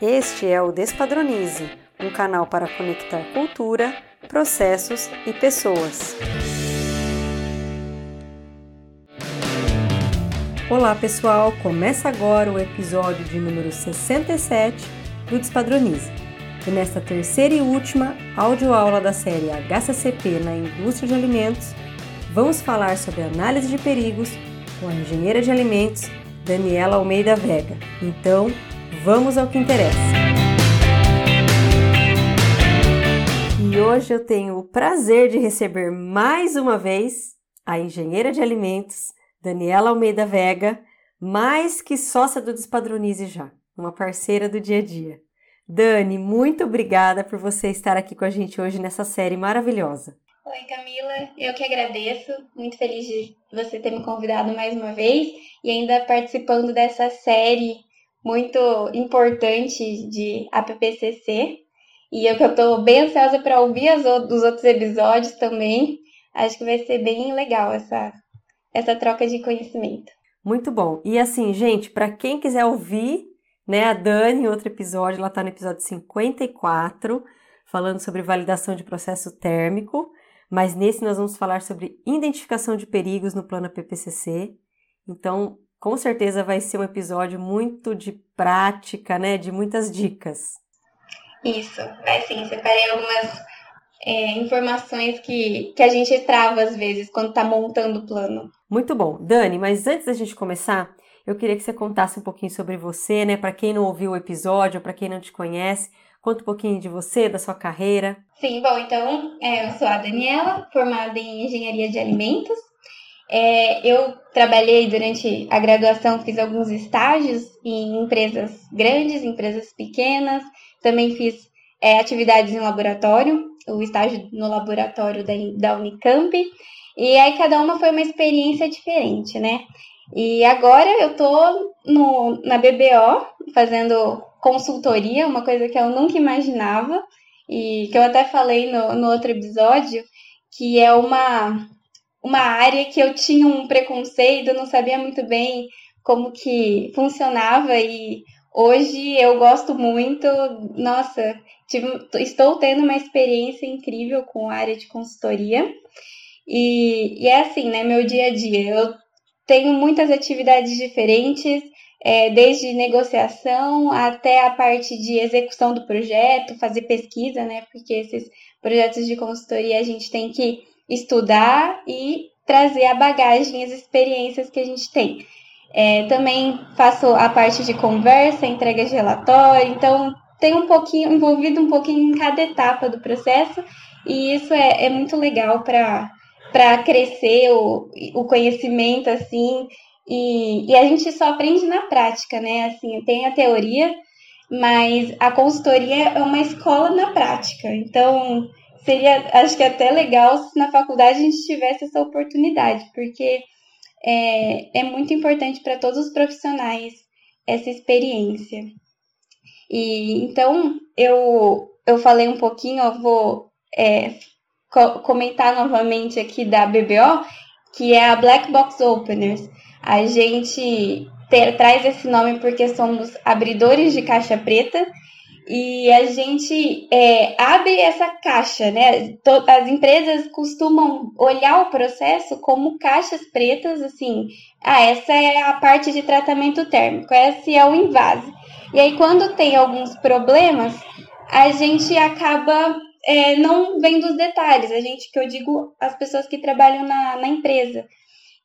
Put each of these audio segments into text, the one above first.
Este é o Despadronize, um canal para conectar cultura, processos e pessoas. Olá pessoal, começa agora o episódio de número 67 do Despadronize. E nesta terceira e última audioaula da série HCCP na indústria de alimentos, vamos falar sobre análise de perigos com a engenheira de alimentos Daniela Almeida Vega. Então, vamos ao que interessa. E hoje eu tenho o prazer de receber mais uma vez a engenheira de alimentos Daniela Almeida Vega, mais que sócia do Despadronize já, uma parceira do dia a dia. Dani, muito obrigada por você estar aqui com a gente hoje nessa série maravilhosa. Oi, Camila. Eu que agradeço. Muito feliz de você ter me convidado mais uma vez e ainda participando dessa série muito importante de APPCC. E eu que estou bem ansiosa para ouvir as dos outros episódios também. Acho que vai ser bem legal essa, essa troca de conhecimento. Muito bom. E assim, gente, para quem quiser ouvir, né, a Dani em outro episódio, ela está no episódio 54, falando sobre validação de processo térmico mas nesse nós vamos falar sobre identificação de perigos no plano PPCC. Então, com certeza vai ser um episódio muito de prática, né, de muitas dicas. Isso, vai sim. Separei algumas é, informações que, que a gente trava às vezes quando está montando o plano. Muito bom. Dani, mas antes da gente começar, eu queria que você contasse um pouquinho sobre você, né, para quem não ouviu o episódio, para quem não te conhece. Conta um pouquinho de você, da sua carreira. Sim, bom, então é, eu sou a Daniela, formada em Engenharia de Alimentos. É, eu trabalhei durante a graduação, fiz alguns estágios em empresas grandes, empresas pequenas, também fiz é, atividades em laboratório, o estágio no laboratório da, da Unicamp, e aí cada uma foi uma experiência diferente, né? E agora eu tô no, na BBO fazendo consultoria, uma coisa que eu nunca imaginava. E que eu até falei no, no outro episódio, que é uma, uma área que eu tinha um preconceito, não sabia muito bem como que funcionava e hoje eu gosto muito, nossa, tive, estou tendo uma experiência incrível com a área de consultoria. E, e é assim, né, meu dia a dia, eu tenho muitas atividades diferentes, é, desde negociação até a parte de execução do projeto, fazer pesquisa, né? Porque esses projetos de consultoria a gente tem que estudar e trazer a bagagem, as experiências que a gente tem. É, também faço a parte de conversa, entrega de relatório, então tem um pouquinho, envolvido um pouquinho em cada etapa do processo, e isso é, é muito legal para crescer o, o conhecimento, assim, e, e a gente só aprende na prática, né? Assim, tem a teoria, mas a consultoria é uma escola na prática. Então, seria, acho que até legal se na faculdade a gente tivesse essa oportunidade, porque é, é muito importante para todos os profissionais essa experiência. E então eu, eu falei um pouquinho, eu vou é, co comentar novamente aqui da BBO, que é a Black Box Openers. A gente ter, traz esse nome porque somos abridores de caixa preta e a gente é, abre essa caixa, né? As empresas costumam olhar o processo como caixas pretas, assim, ah, essa é a parte de tratamento térmico, esse é o invase. E aí, quando tem alguns problemas, a gente acaba é, não vendo os detalhes, a gente, que eu digo, as pessoas que trabalham na, na empresa.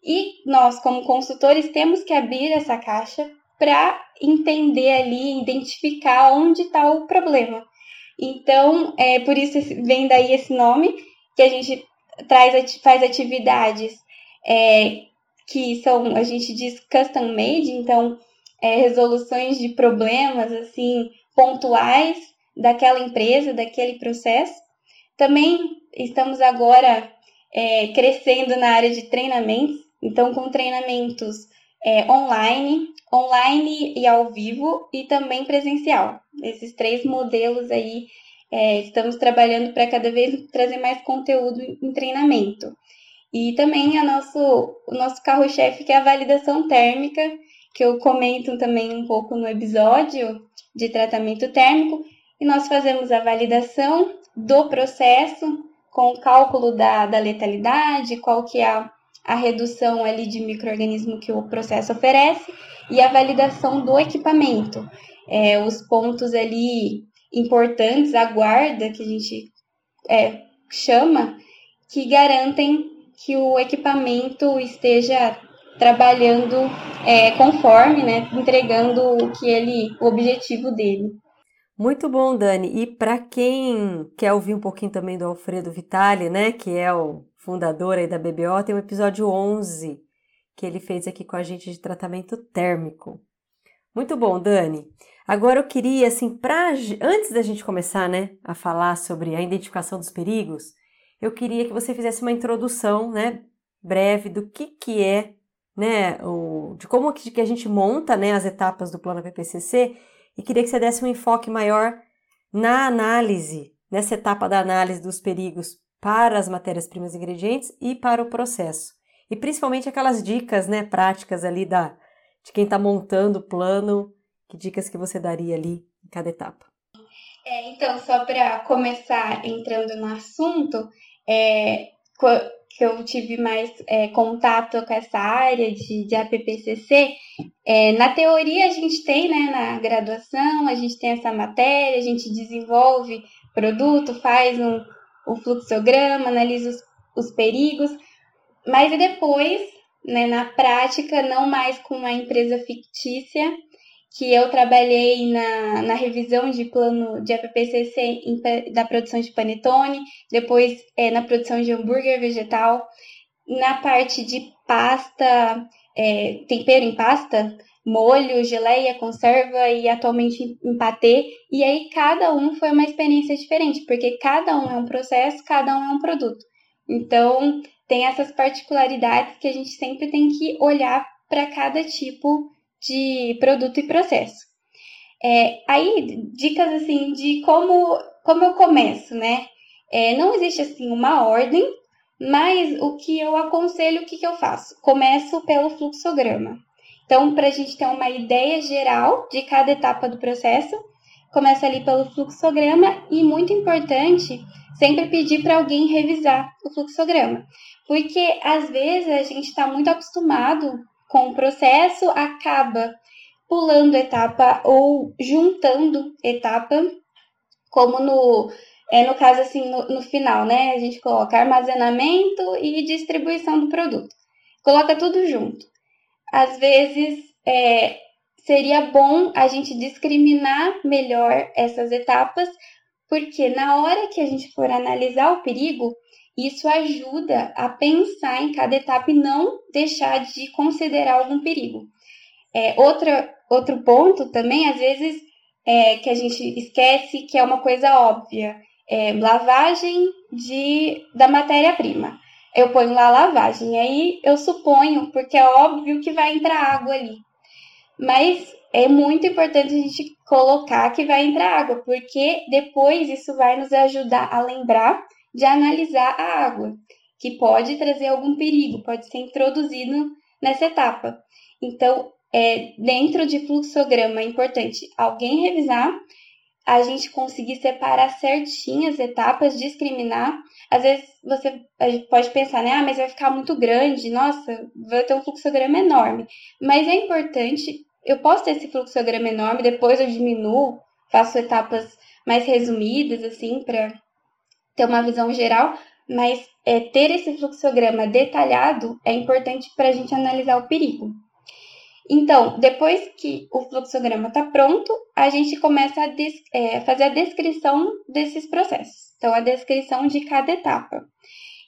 E nós, como consultores, temos que abrir essa caixa para entender ali, identificar onde está o problema. Então, é por isso vem daí esse nome, que a gente traz, faz atividades é, que são, a gente diz custom made, então, é, resoluções de problemas, assim, pontuais daquela empresa, daquele processo. Também estamos agora é, crescendo na área de treinamentos, então, com treinamentos é, online, online e ao vivo, e também presencial. Esses três modelos aí é, estamos trabalhando para cada vez trazer mais conteúdo em treinamento. E também a nosso, o nosso carro-chefe, que é a validação térmica, que eu comento também um pouco no episódio de tratamento térmico, e nós fazemos a validação do processo com o cálculo da, da letalidade, qual que é a, a redução ali de microorganismo que o processo oferece, e a validação do equipamento. É, os pontos ali importantes, a guarda que a gente é, chama, que garantem que o equipamento esteja trabalhando é, conforme, né, entregando o que ele, o objetivo dele. Muito bom, Dani. E para quem quer ouvir um pouquinho também do Alfredo Vitali, né, que é o fundador aí da BBO, tem o episódio 11 que ele fez aqui com a gente de tratamento térmico. Muito bom, Dani. Agora eu queria, assim, pra, antes da gente começar, né, a falar sobre a identificação dos perigos, eu queria que você fizesse uma introdução, né, breve do que que é, né, o, de como que a gente monta, né, as etapas do plano PPCC e queria que você desse um enfoque maior na análise, nessa etapa da análise dos perigos para as matérias-primas ingredientes e para o processo. E principalmente aquelas dicas, né, práticas ali da de quem está montando o plano, que dicas que você daria ali em cada etapa? É, então, só para começar entrando no assunto, é, que eu tive mais é, contato com essa área de, de APPCC, é, na teoria a gente tem, né, na graduação, a gente tem essa matéria, a gente desenvolve produto, faz um, um fluxograma, analisa os, os perigos, mas e depois, né, na prática, não mais com uma empresa fictícia, que eu trabalhei na, na revisão de plano de APPCC em, da produção de panetone, depois é, na produção de hambúrguer vegetal, na parte de pasta, é, tempero em pasta, molho, geleia, conserva e atualmente em patê. E aí cada um foi uma experiência diferente, porque cada um é um processo, cada um é um produto. Então tem essas particularidades que a gente sempre tem que olhar para cada tipo de produto e processo. É, aí, dicas assim de como, como eu começo, né? É, não existe assim uma ordem, mas o que eu aconselho, o que, que eu faço? Começo pelo fluxograma. Então, para a gente ter uma ideia geral de cada etapa do processo, começa ali pelo fluxograma e muito importante sempre pedir para alguém revisar o fluxograma, porque às vezes a gente está muito acostumado com o processo, acaba pulando etapa ou juntando etapa, como no, é, no caso assim, no, no final, né? A gente coloca armazenamento e distribuição do produto. Coloca tudo junto. Às vezes, é, seria bom a gente discriminar melhor essas etapas, porque na hora que a gente for analisar o perigo, isso ajuda a pensar em cada etapa e não deixar de considerar algum perigo. É, outra, outro ponto também, às vezes, é, que a gente esquece que é uma coisa óbvia, é lavagem de, da matéria-prima. Eu ponho lá lavagem, aí eu suponho, porque é óbvio que vai entrar água ali. Mas é muito importante a gente colocar que vai entrar água, porque depois isso vai nos ajudar a lembrar de analisar a água, que pode trazer algum perigo, pode ser introduzido nessa etapa. Então, é, dentro de fluxograma é importante alguém revisar, a gente conseguir separar certinho as etapas, discriminar. Às vezes você pode pensar, né? Ah, mas vai ficar muito grande, nossa, vai ter um fluxograma enorme. Mas é importante, eu posso ter esse fluxograma enorme, depois eu diminuo, faço etapas mais resumidas, assim, para ter uma visão geral, mas é, ter esse fluxograma detalhado é importante para a gente analisar o perigo. Então, depois que o fluxograma está pronto, a gente começa a é, fazer a descrição desses processos. Então, a descrição de cada etapa.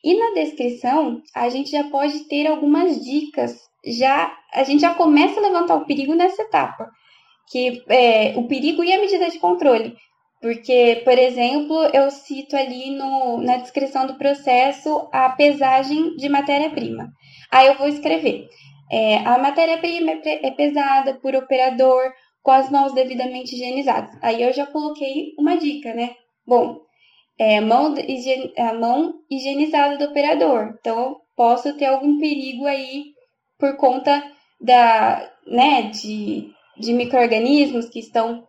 E na descrição, a gente já pode ter algumas dicas. Já a gente já começa a levantar o perigo nessa etapa, que é o perigo e a medida de controle. Porque, por exemplo, eu cito ali no, na descrição do processo a pesagem de matéria-prima. Aí eu vou escrever: é, a matéria-prima é, é pesada por operador com as mãos devidamente higienizadas. Aí eu já coloquei uma dica, né? Bom, é, mão, a mão higienizada do operador. Então, posso ter algum perigo aí por conta da, né, de, de micro-organismos que estão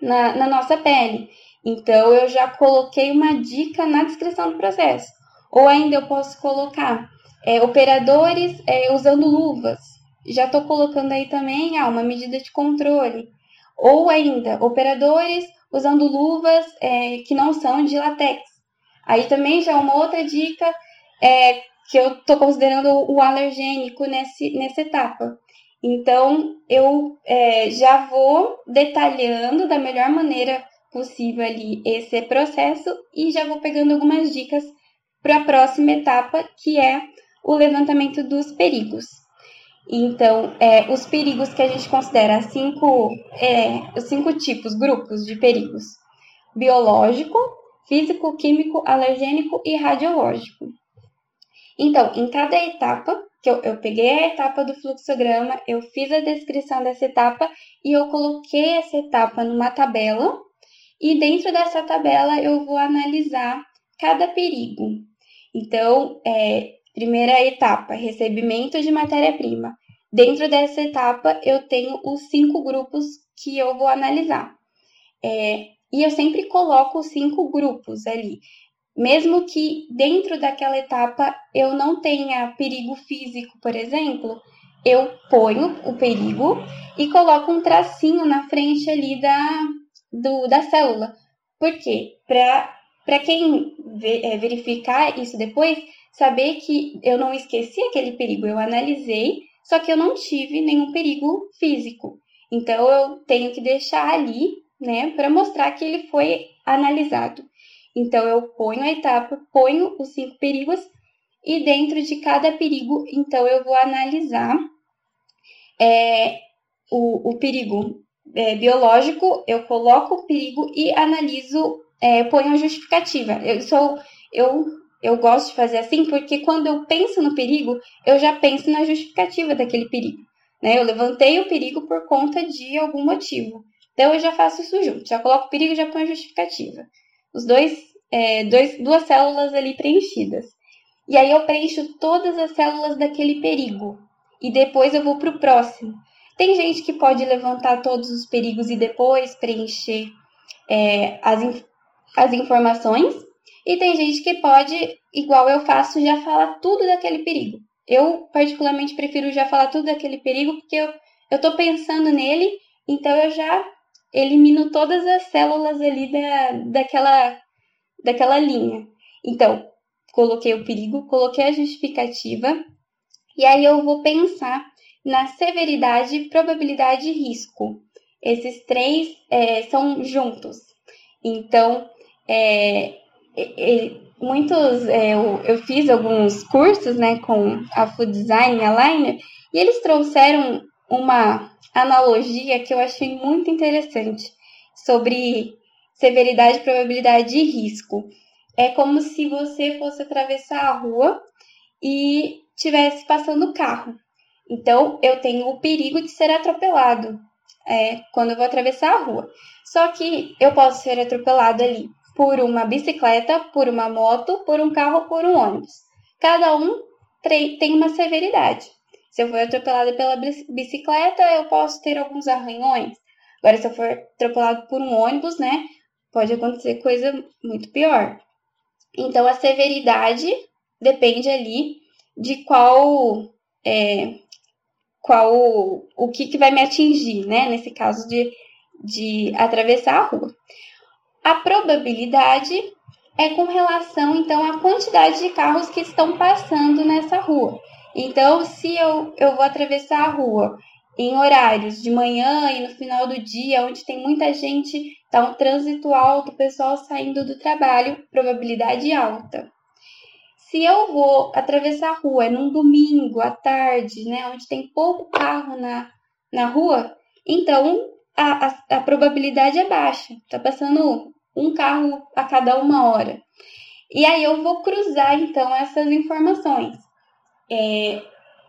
na, na nossa pele. Então, eu já coloquei uma dica na descrição do processo. Ou ainda eu posso colocar é, operadores é, usando luvas. Já estou colocando aí também ah, uma medida de controle. Ou ainda, operadores usando luvas é, que não são de latex. Aí também já é uma outra dica é, que eu estou considerando o alergênico nesse, nessa etapa. Então, eu é, já vou detalhando da melhor maneira possível ali esse processo e já vou pegando algumas dicas para a próxima etapa, que é o levantamento dos perigos. Então, é, os perigos que a gente considera cinco, é, cinco tipos, grupos de perigos: biológico, físico, químico, alergênico e radiológico. Então, em cada etapa, que eu, eu peguei a etapa do fluxograma, eu fiz a descrição dessa etapa e eu coloquei essa etapa numa tabela. E dentro dessa tabela eu vou analisar cada perigo. Então, é, primeira etapa, recebimento de matéria-prima. Dentro dessa etapa, eu tenho os cinco grupos que eu vou analisar. É, e eu sempre coloco os cinco grupos ali. Mesmo que dentro daquela etapa eu não tenha perigo físico, por exemplo, eu ponho o perigo e coloco um tracinho na frente ali da, do, da célula. Por quê? Para quem é, verificar isso depois, saber que eu não esqueci aquele perigo, eu analisei, só que eu não tive nenhum perigo físico. Então eu tenho que deixar ali, né, para mostrar que ele foi analisado. Então, eu ponho a etapa, ponho os cinco perigos e dentro de cada perigo, então, eu vou analisar é, o, o perigo é, biológico, eu coloco o perigo e analiso, é, ponho a justificativa. Eu sou, eu, eu gosto de fazer assim porque quando eu penso no perigo, eu já penso na justificativa daquele perigo. Né? Eu levantei o perigo por conta de algum motivo. Então eu já faço isso junto, já coloco o perigo e já ponho a justificativa os dois, é, dois, duas células ali preenchidas. E aí eu preencho todas as células daquele perigo. E depois eu vou para o próximo. Tem gente que pode levantar todos os perigos e depois preencher é, as, as informações. E tem gente que pode, igual eu faço, já falar tudo daquele perigo. Eu, particularmente, prefiro já falar tudo daquele perigo, porque eu, tô pensando nele, então eu já elimino todas as células ali da, daquela, daquela linha. Então, coloquei o perigo, coloquei a justificativa, e aí eu vou pensar na severidade, probabilidade e risco. Esses três é, são juntos. Então, é, é, muitos, é, eu, eu, fiz alguns cursos né, com a Food Design e a Liner, e eles trouxeram uma analogia que eu achei muito interessante sobre severidade, probabilidade e risco. É como se você fosse atravessar a rua e tivesse passando o carro. Então, eu tenho o perigo de ser atropelado é, quando eu vou atravessar a rua. Só que eu posso ser atropelado ali por uma bicicleta, por uma moto, por um carro, por um ônibus. Cada um tem uma severidade. Se eu for atropelada pela bicicleta, eu posso ter alguns arranhões. Agora, se eu for atropelado por um ônibus, né, pode acontecer coisa muito pior. Então, a severidade depende ali de qual, é, qual, o que, que vai me atingir, né, nesse caso de, de atravessar a rua. A probabilidade é com relação, então, à quantidade de carros que estão passando nessa rua. Então, se eu, eu vou atravessar a rua em horários de manhã e no final do dia, onde tem muita gente, tá um trânsito alto, o pessoal saindo do trabalho, probabilidade alta. Se eu vou atravessar a rua num domingo à tarde, né, onde tem pouco carro na, na rua, então a, a, a probabilidade é baixa, tá passando um carro a cada uma hora. E aí eu vou cruzar então essas informações. É,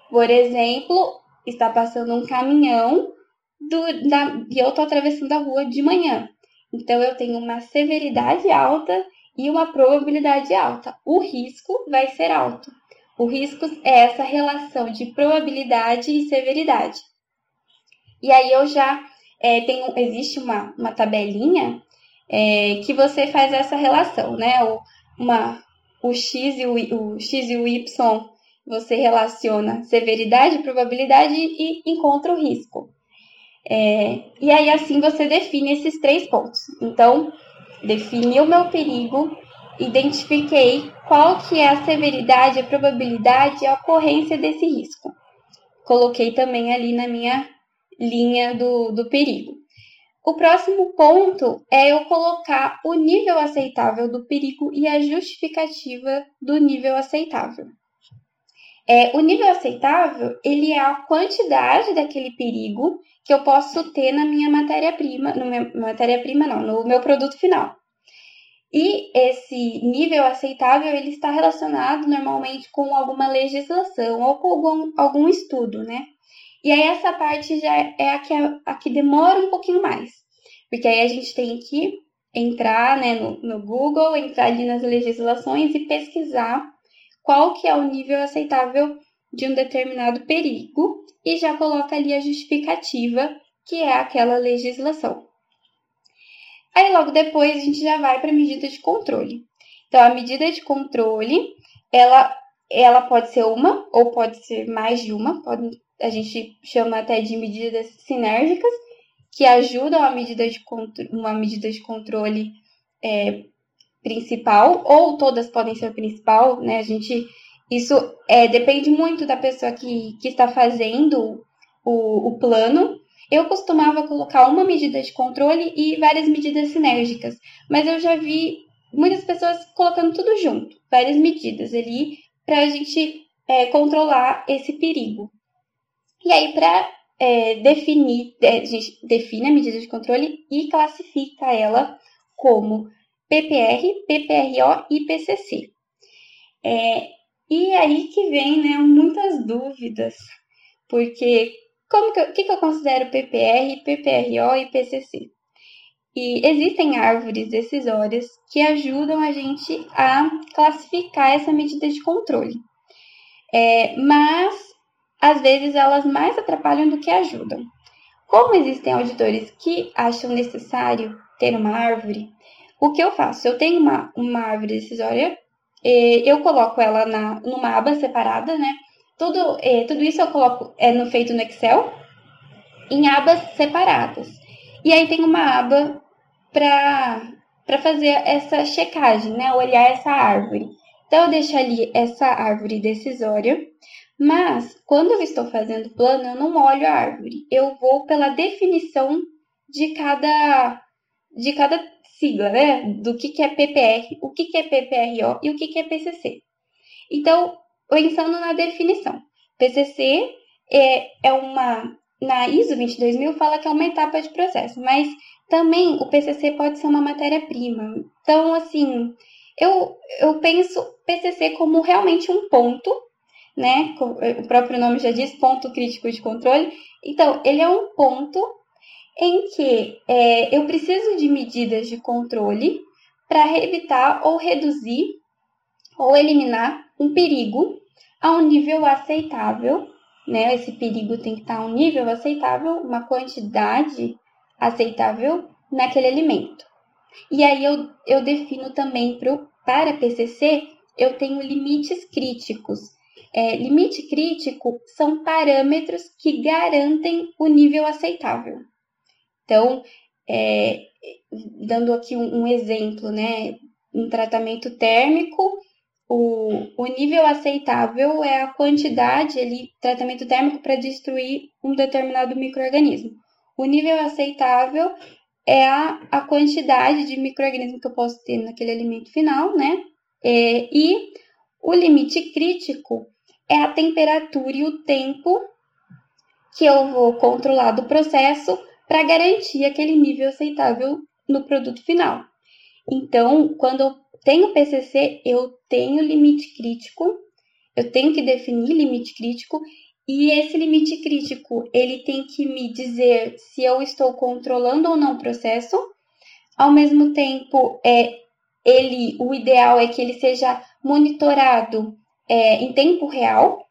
por exemplo, está passando um caminhão do, da, e eu estou atravessando a rua de manhã. Então, eu tenho uma severidade alta e uma probabilidade alta. O risco vai ser alto. O risco é essa relação de probabilidade e severidade. E aí eu já é, tenho, existe uma, uma tabelinha é, que você faz essa relação, né? O, uma, o X e o, o X e o Y você relaciona severidade, probabilidade e encontra o risco. É, e aí assim você define esses três pontos. Então, defini o meu perigo, identifiquei qual que é a severidade, a probabilidade e a ocorrência desse risco. Coloquei também ali na minha linha do, do perigo. O próximo ponto é eu colocar o nível aceitável do perigo e a justificativa do nível aceitável. É, o nível aceitável, ele é a quantidade daquele perigo que eu posso ter na minha matéria-prima, no meu matéria-prima não, no meu produto final. E esse nível aceitável, ele está relacionado normalmente com alguma legislação ou com algum, algum estudo, né? E aí essa parte já é a que, a que demora um pouquinho mais, porque aí a gente tem que entrar né, no, no Google, entrar ali nas legislações e pesquisar qual que é o nível aceitável de um determinado perigo e já coloca ali a justificativa, que é aquela legislação. Aí logo depois a gente já vai para a medida de controle. Então a medida de controle, ela ela pode ser uma ou pode ser mais de uma, pode, a gente chama até de medidas sinérgicas, que ajudam a medida de uma medida de controle é, principal, ou todas podem ser principal, né? A gente. Isso é, depende muito da pessoa que, que está fazendo o, o plano. Eu costumava colocar uma medida de controle e várias medidas sinérgicas, mas eu já vi muitas pessoas colocando tudo junto, várias medidas ali, para a gente é, controlar esse perigo. E aí, para é, definir, é, a gente define a medida de controle e classifica ela como PPR, PPRO e PCC. É, e aí que vem né, muitas dúvidas, porque como que eu, que, que eu considero PPR, PPRO e PCC? E existem árvores decisórias que ajudam a gente a classificar essa medida de controle. É, mas, às vezes, elas mais atrapalham do que ajudam. Como existem auditores que acham necessário ter uma árvore, o que eu faço? Eu tenho uma, uma árvore decisória, eu coloco ela na, numa aba separada, né? Tudo, é, tudo isso eu coloco é no, feito no Excel em abas separadas. E aí tem uma aba para fazer essa checagem, né? Olhar essa árvore. Então eu deixo ali essa árvore decisória, mas quando eu estou fazendo plano, eu não olho a árvore. Eu vou pela definição de cada de cada sigla, né? Do que, que é PPR, o que, que é PPRO e o que, que é PCC. Então, pensando na definição, PCC é, é uma. Na ISO 22000 fala que é uma etapa de processo, mas também o PCC pode ser uma matéria-prima. Então, assim, eu, eu penso PCC como realmente um ponto, né? O próprio nome já diz, ponto crítico de controle. Então, ele é um ponto em que é, eu preciso de medidas de controle para evitar ou reduzir ou eliminar um perigo a um nível aceitável, né? Esse perigo tem que estar a um nível aceitável, uma quantidade aceitável naquele alimento. E aí eu, eu defino também pro, para PCC, eu tenho limites críticos. É, limite crítico são parâmetros que garantem o nível aceitável. Então, é, dando aqui um, um, exemplo, né? Um tratamento térmico, o, o nível aceitável é a quantidade ali, tratamento térmico para destruir um determinado microorganismo. O nível aceitável é a, a quantidade de microorganismo que eu posso ter naquele alimento final, né? É, e o limite crítico é a temperatura e o tempo que eu vou controlar do processo para garantir aquele nível aceitável no produto final. Então, quando eu tenho PCC, eu tenho limite crítico, eu tenho que definir limite crítico e esse limite crítico, ele tem que me dizer se eu estou controlando ou não o processo. Ao mesmo tempo, é ele, o ideal é que ele seja monitorado é, em tempo real.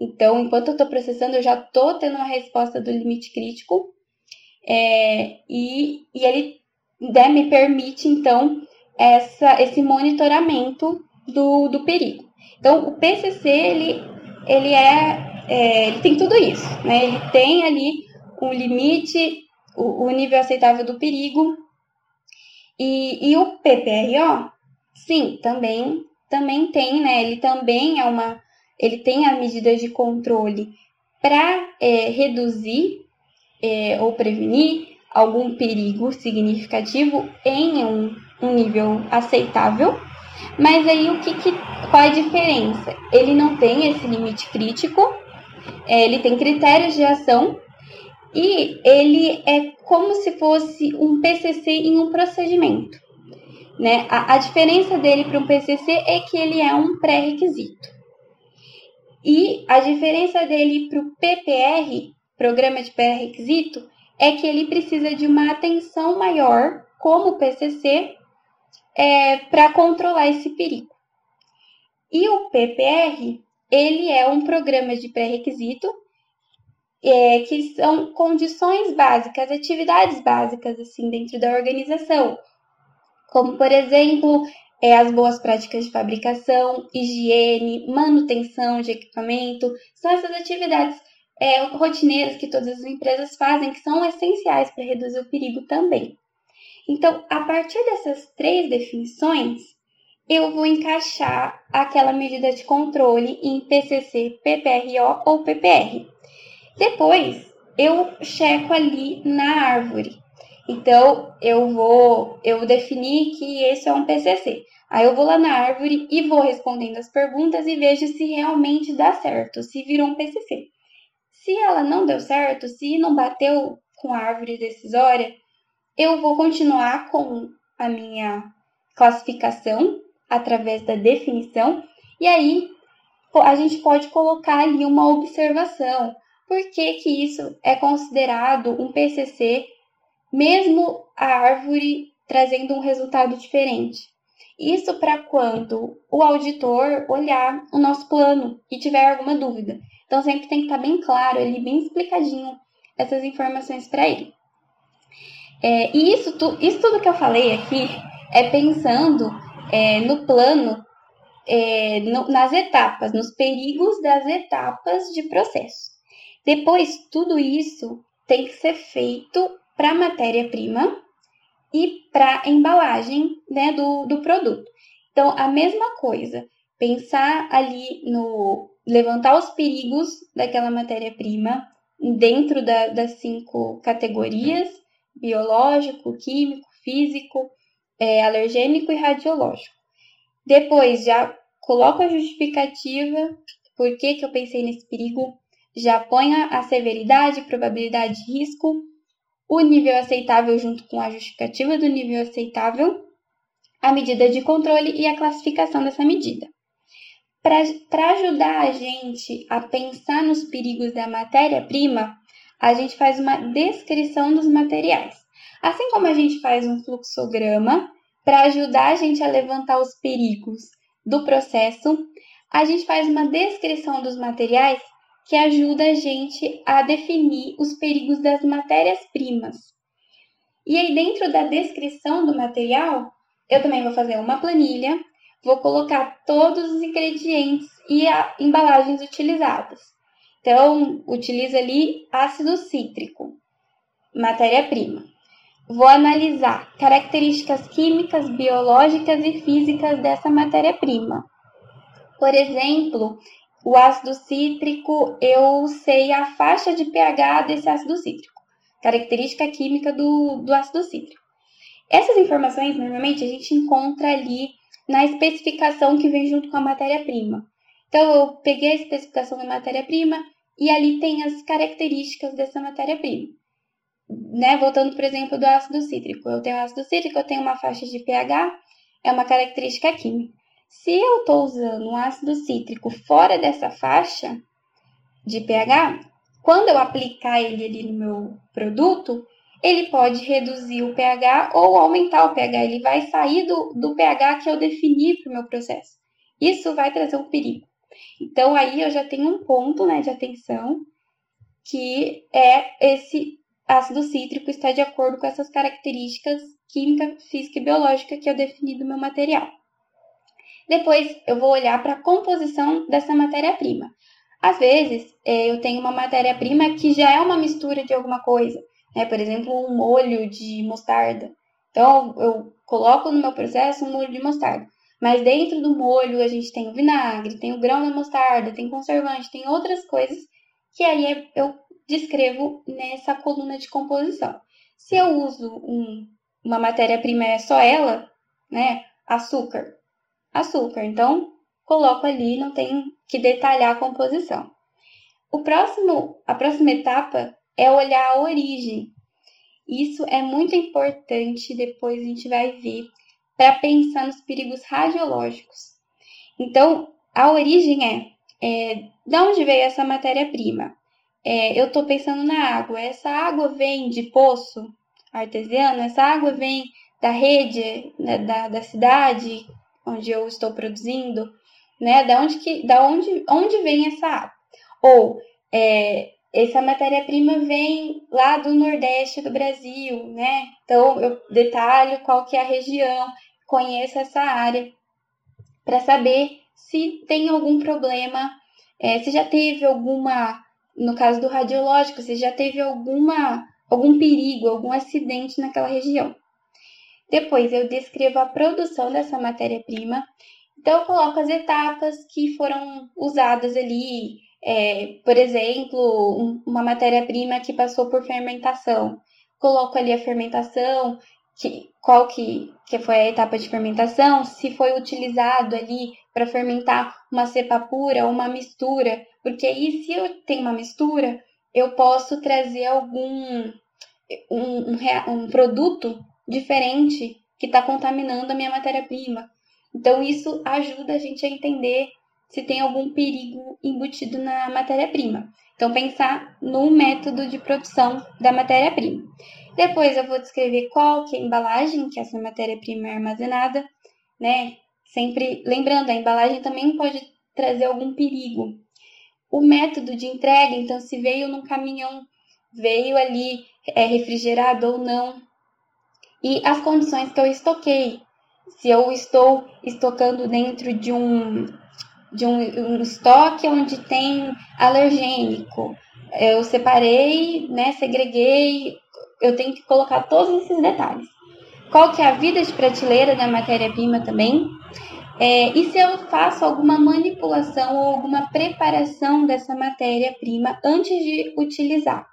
Então, enquanto eu estou processando, eu já estou tendo uma resposta do limite crítico. É, e, e ele né, me permite, então, essa, esse monitoramento do, do perigo. Então, o PCC, ele, ele, é, é, tem tudo isso, né? Ele tem ali um limite, o, o nível aceitável do perigo, e, e o PPRO, sim, também, também tem, né? Ele também é uma, ele tem a medida de controle para é, reduzir é, ou prevenir algum perigo significativo em um, um nível aceitável. Mas aí o que, que, qual a diferença? Ele não tem esse limite crítico, é, ele tem critérios de ação e ele é como se fosse um PCC em um procedimento. Né? A, a diferença dele para um PCC é que ele é um pré-requisito. E a diferença dele para o PPR, Programa de Pré-Requisito, é que ele precisa de uma atenção maior, como o PCC, é, para controlar esse perigo. E o PPR, ele é um programa de pré-requisito é, que são condições básicas, atividades básicas assim dentro da organização, como por exemplo é, as boas práticas de fabricação, higiene, manutenção de equipamento, são essas atividades é, rotineiras que todas as empresas fazem, que são essenciais para reduzir o perigo também. Então, a partir dessas três definições, eu vou encaixar aquela medida de controle em PCC, PPRO ou PPR. Depois, eu checo ali na árvore. Então, eu vou, eu definir que esse é um PCC. Aí eu vou lá na árvore e vou respondendo as perguntas e vejo se realmente dá certo, se virou um PCC. Se ela não deu certo, se não bateu com a árvore decisória, eu vou continuar com a minha classificação através da definição e aí a gente pode colocar ali uma observação. Por que, que isso é considerado um PCC, mesmo a árvore trazendo um resultado diferente? Isso para quando o auditor olhar o nosso plano e tiver alguma dúvida. Então sempre tem que estar bem claro ali, bem explicadinho essas informações para ele. É, e isso, tu, isso tudo que eu falei aqui é pensando é, no plano, é, no, nas etapas, nos perigos das etapas de processo. Depois, tudo isso tem que ser feito para a matéria-prima e para a embalagem né, do, do produto. Então, a mesma coisa, pensar ali no levantar os perigos daquela matéria-prima dentro da, das cinco categorias: biológico, químico, físico, é, alergênico e radiológico. Depois já coloco a justificativa, por que, que eu pensei nesse perigo, já ponha a severidade, probabilidade de risco, o nível aceitável junto com a justificativa do nível aceitável, a medida de controle e a classificação dessa medida. Para ajudar a gente a pensar nos perigos da matéria-prima, a gente faz uma descrição dos materiais. Assim como a gente faz um fluxograma para ajudar a gente a levantar os perigos do processo, a gente faz uma descrição dos materiais que ajuda a gente a definir os perigos das matérias-primas. E aí, dentro da descrição do material, eu também vou fazer uma planilha vou colocar todos os ingredientes e embalagens utilizadas. Então, utiliza ali ácido cítrico, matéria-prima. Vou analisar características químicas, biológicas e físicas dessa matéria-prima. Por exemplo, o ácido cítrico, eu sei a faixa de pH desse ácido cítrico, característica química do, do ácido cítrico. Essas informações, normalmente, a gente encontra ali na especificação que vem junto com a matéria-prima. Então, eu peguei a especificação da matéria-prima e ali tem as características dessa matéria-prima. Né? Voltando, por exemplo, do ácido cítrico. Eu tenho ácido cítrico, eu tenho uma faixa de pH, é uma característica química. Se eu estou usando um ácido cítrico fora dessa faixa de pH, quando eu aplicar ele ali no meu produto, ele pode reduzir o pH ou aumentar o pH. Ele vai sair do, do pH que eu defini para o meu processo. Isso vai trazer um perigo. Então aí eu já tenho um ponto né, de atenção que é esse ácido cítrico está de acordo com essas características química, física e biológica que eu defini do meu material. Depois eu vou olhar para a composição dessa matéria-prima. Às vezes é, eu tenho uma matéria-prima que já é uma mistura de alguma coisa, né? por exemplo, um molho de mostarda. Então eu coloco no meu processo um molho de mostarda. Mas dentro do molho a gente tem o vinagre, tem o grão da mostarda, tem conservante, tem outras coisas que aí eu descrevo nessa coluna de composição. Se eu uso um, uma matéria-prima é só ela, né? Açúcar. Açúcar. Então, coloco ali, não tem que detalhar a composição. O próximo, a próxima etapa é olhar a origem. Isso é muito importante, depois a gente vai ver, para pensar nos perigos radiológicos. Então, a origem é, é de onde veio essa matéria-prima? É, eu estou pensando na água. Essa água vem de poço artesiano? Essa água vem da rede né, da, da cidade onde eu estou produzindo? Né? Da onde que, da onde, onde vem essa água? Ou é, essa matéria-prima vem lá do Nordeste do Brasil, né? Então eu detalho qual que é a região, conheço essa área para saber se tem algum problema, é, se já teve alguma no caso do radiológico, se já teve alguma, algum perigo, algum acidente naquela região. Depois eu descrevo a produção dessa matéria-prima. Então eu coloco as etapas que foram usadas ali, é, por exemplo, um, uma matéria-prima que passou por fermentação. Coloco ali a fermentação, que, qual que, que foi a etapa de fermentação, se foi utilizado ali para fermentar uma cepa pura ou uma mistura, porque aí se eu tenho uma mistura, eu posso trazer algum um, um, um produto diferente que está contaminando a minha matéria-prima. Então isso ajuda a gente a entender se tem algum perigo embutido na matéria-prima. Então pensar no método de produção da matéria-prima. Depois eu vou descrever qual que é a embalagem que essa matéria-prima é armazenada, né? Sempre lembrando, a embalagem também pode trazer algum perigo. O método de entrega, então, se veio num caminhão, veio ali é, refrigerado ou não. E as condições que eu estoquei. Se eu estou estocando dentro de um, de um, um estoque onde tem alergênico, eu separei, né, segreguei eu tenho que colocar todos esses detalhes. Qual que é a vida de prateleira da matéria-prima também? É, e se eu faço alguma manipulação ou alguma preparação dessa matéria-prima antes de utilizar?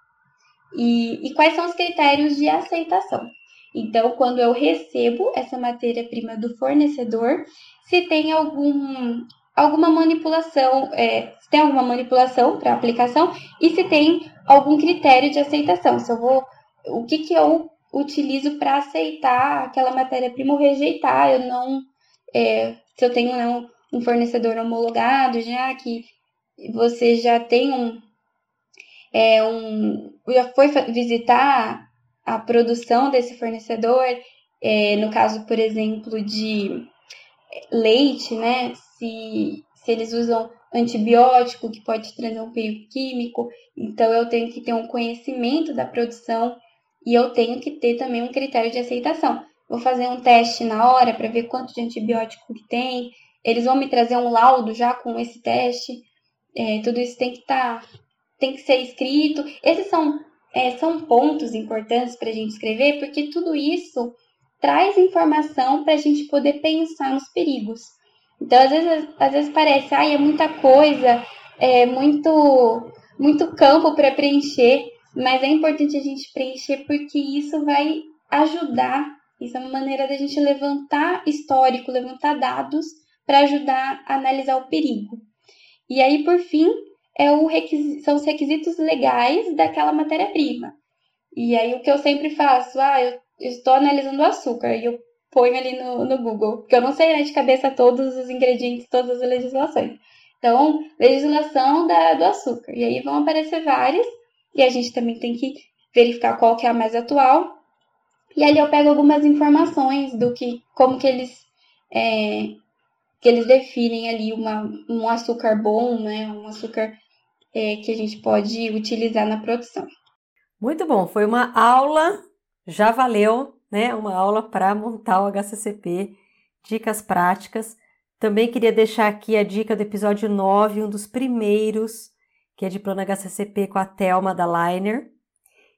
E, e quais são os critérios de aceitação? Então, quando eu recebo essa matéria-prima do fornecedor, se tem algum, alguma manipulação, é, se tem alguma manipulação para aplicação e se tem algum critério de aceitação. Se eu vou o que, que eu utilizo para aceitar aquela matéria-prima ou rejeitar. Eu não. É, se eu tenho né, um fornecedor homologado, já que você já tem um. É, um já foi visitar a produção desse fornecedor, é, no caso, por exemplo, de leite, né? Se, se eles usam antibiótico que pode trazer um perigo químico, então eu tenho que ter um conhecimento da produção e eu tenho que ter também um critério de aceitação. Vou fazer um teste na hora para ver quanto de antibiótico que tem. Eles vão me trazer um laudo já com esse teste. É, tudo isso tem que estar, tá, tem que ser escrito. Esses são, é, são pontos importantes para a gente escrever, porque tudo isso traz informação para a gente poder pensar nos perigos. Então, às vezes, às vezes parece, ai, é muita coisa, é muito, muito campo para preencher. Mas é importante a gente preencher porque isso vai ajudar, isso é uma maneira da gente levantar histórico, levantar dados para ajudar a analisar o perigo. E aí, por fim, é o são os requisitos legais daquela matéria-prima. E aí, o que eu sempre faço, ah, eu estou analisando o açúcar, e eu ponho ali no, no Google, porque eu não sei né, de cabeça todos os ingredientes, todas as legislações. Então, legislação da, do açúcar. E aí vão aparecer várias, e a gente também tem que verificar qual que é a mais atual. E ali eu pego algumas informações do que, como que eles, é, que eles definem ali uma, um açúcar bom, né? Um açúcar é, que a gente pode utilizar na produção. Muito bom, foi uma aula, já valeu, né? Uma aula para montar o HCCP, dicas práticas. Também queria deixar aqui a dica do episódio 9, um dos primeiros, que é de plano HCCP com a Thelma da Liner.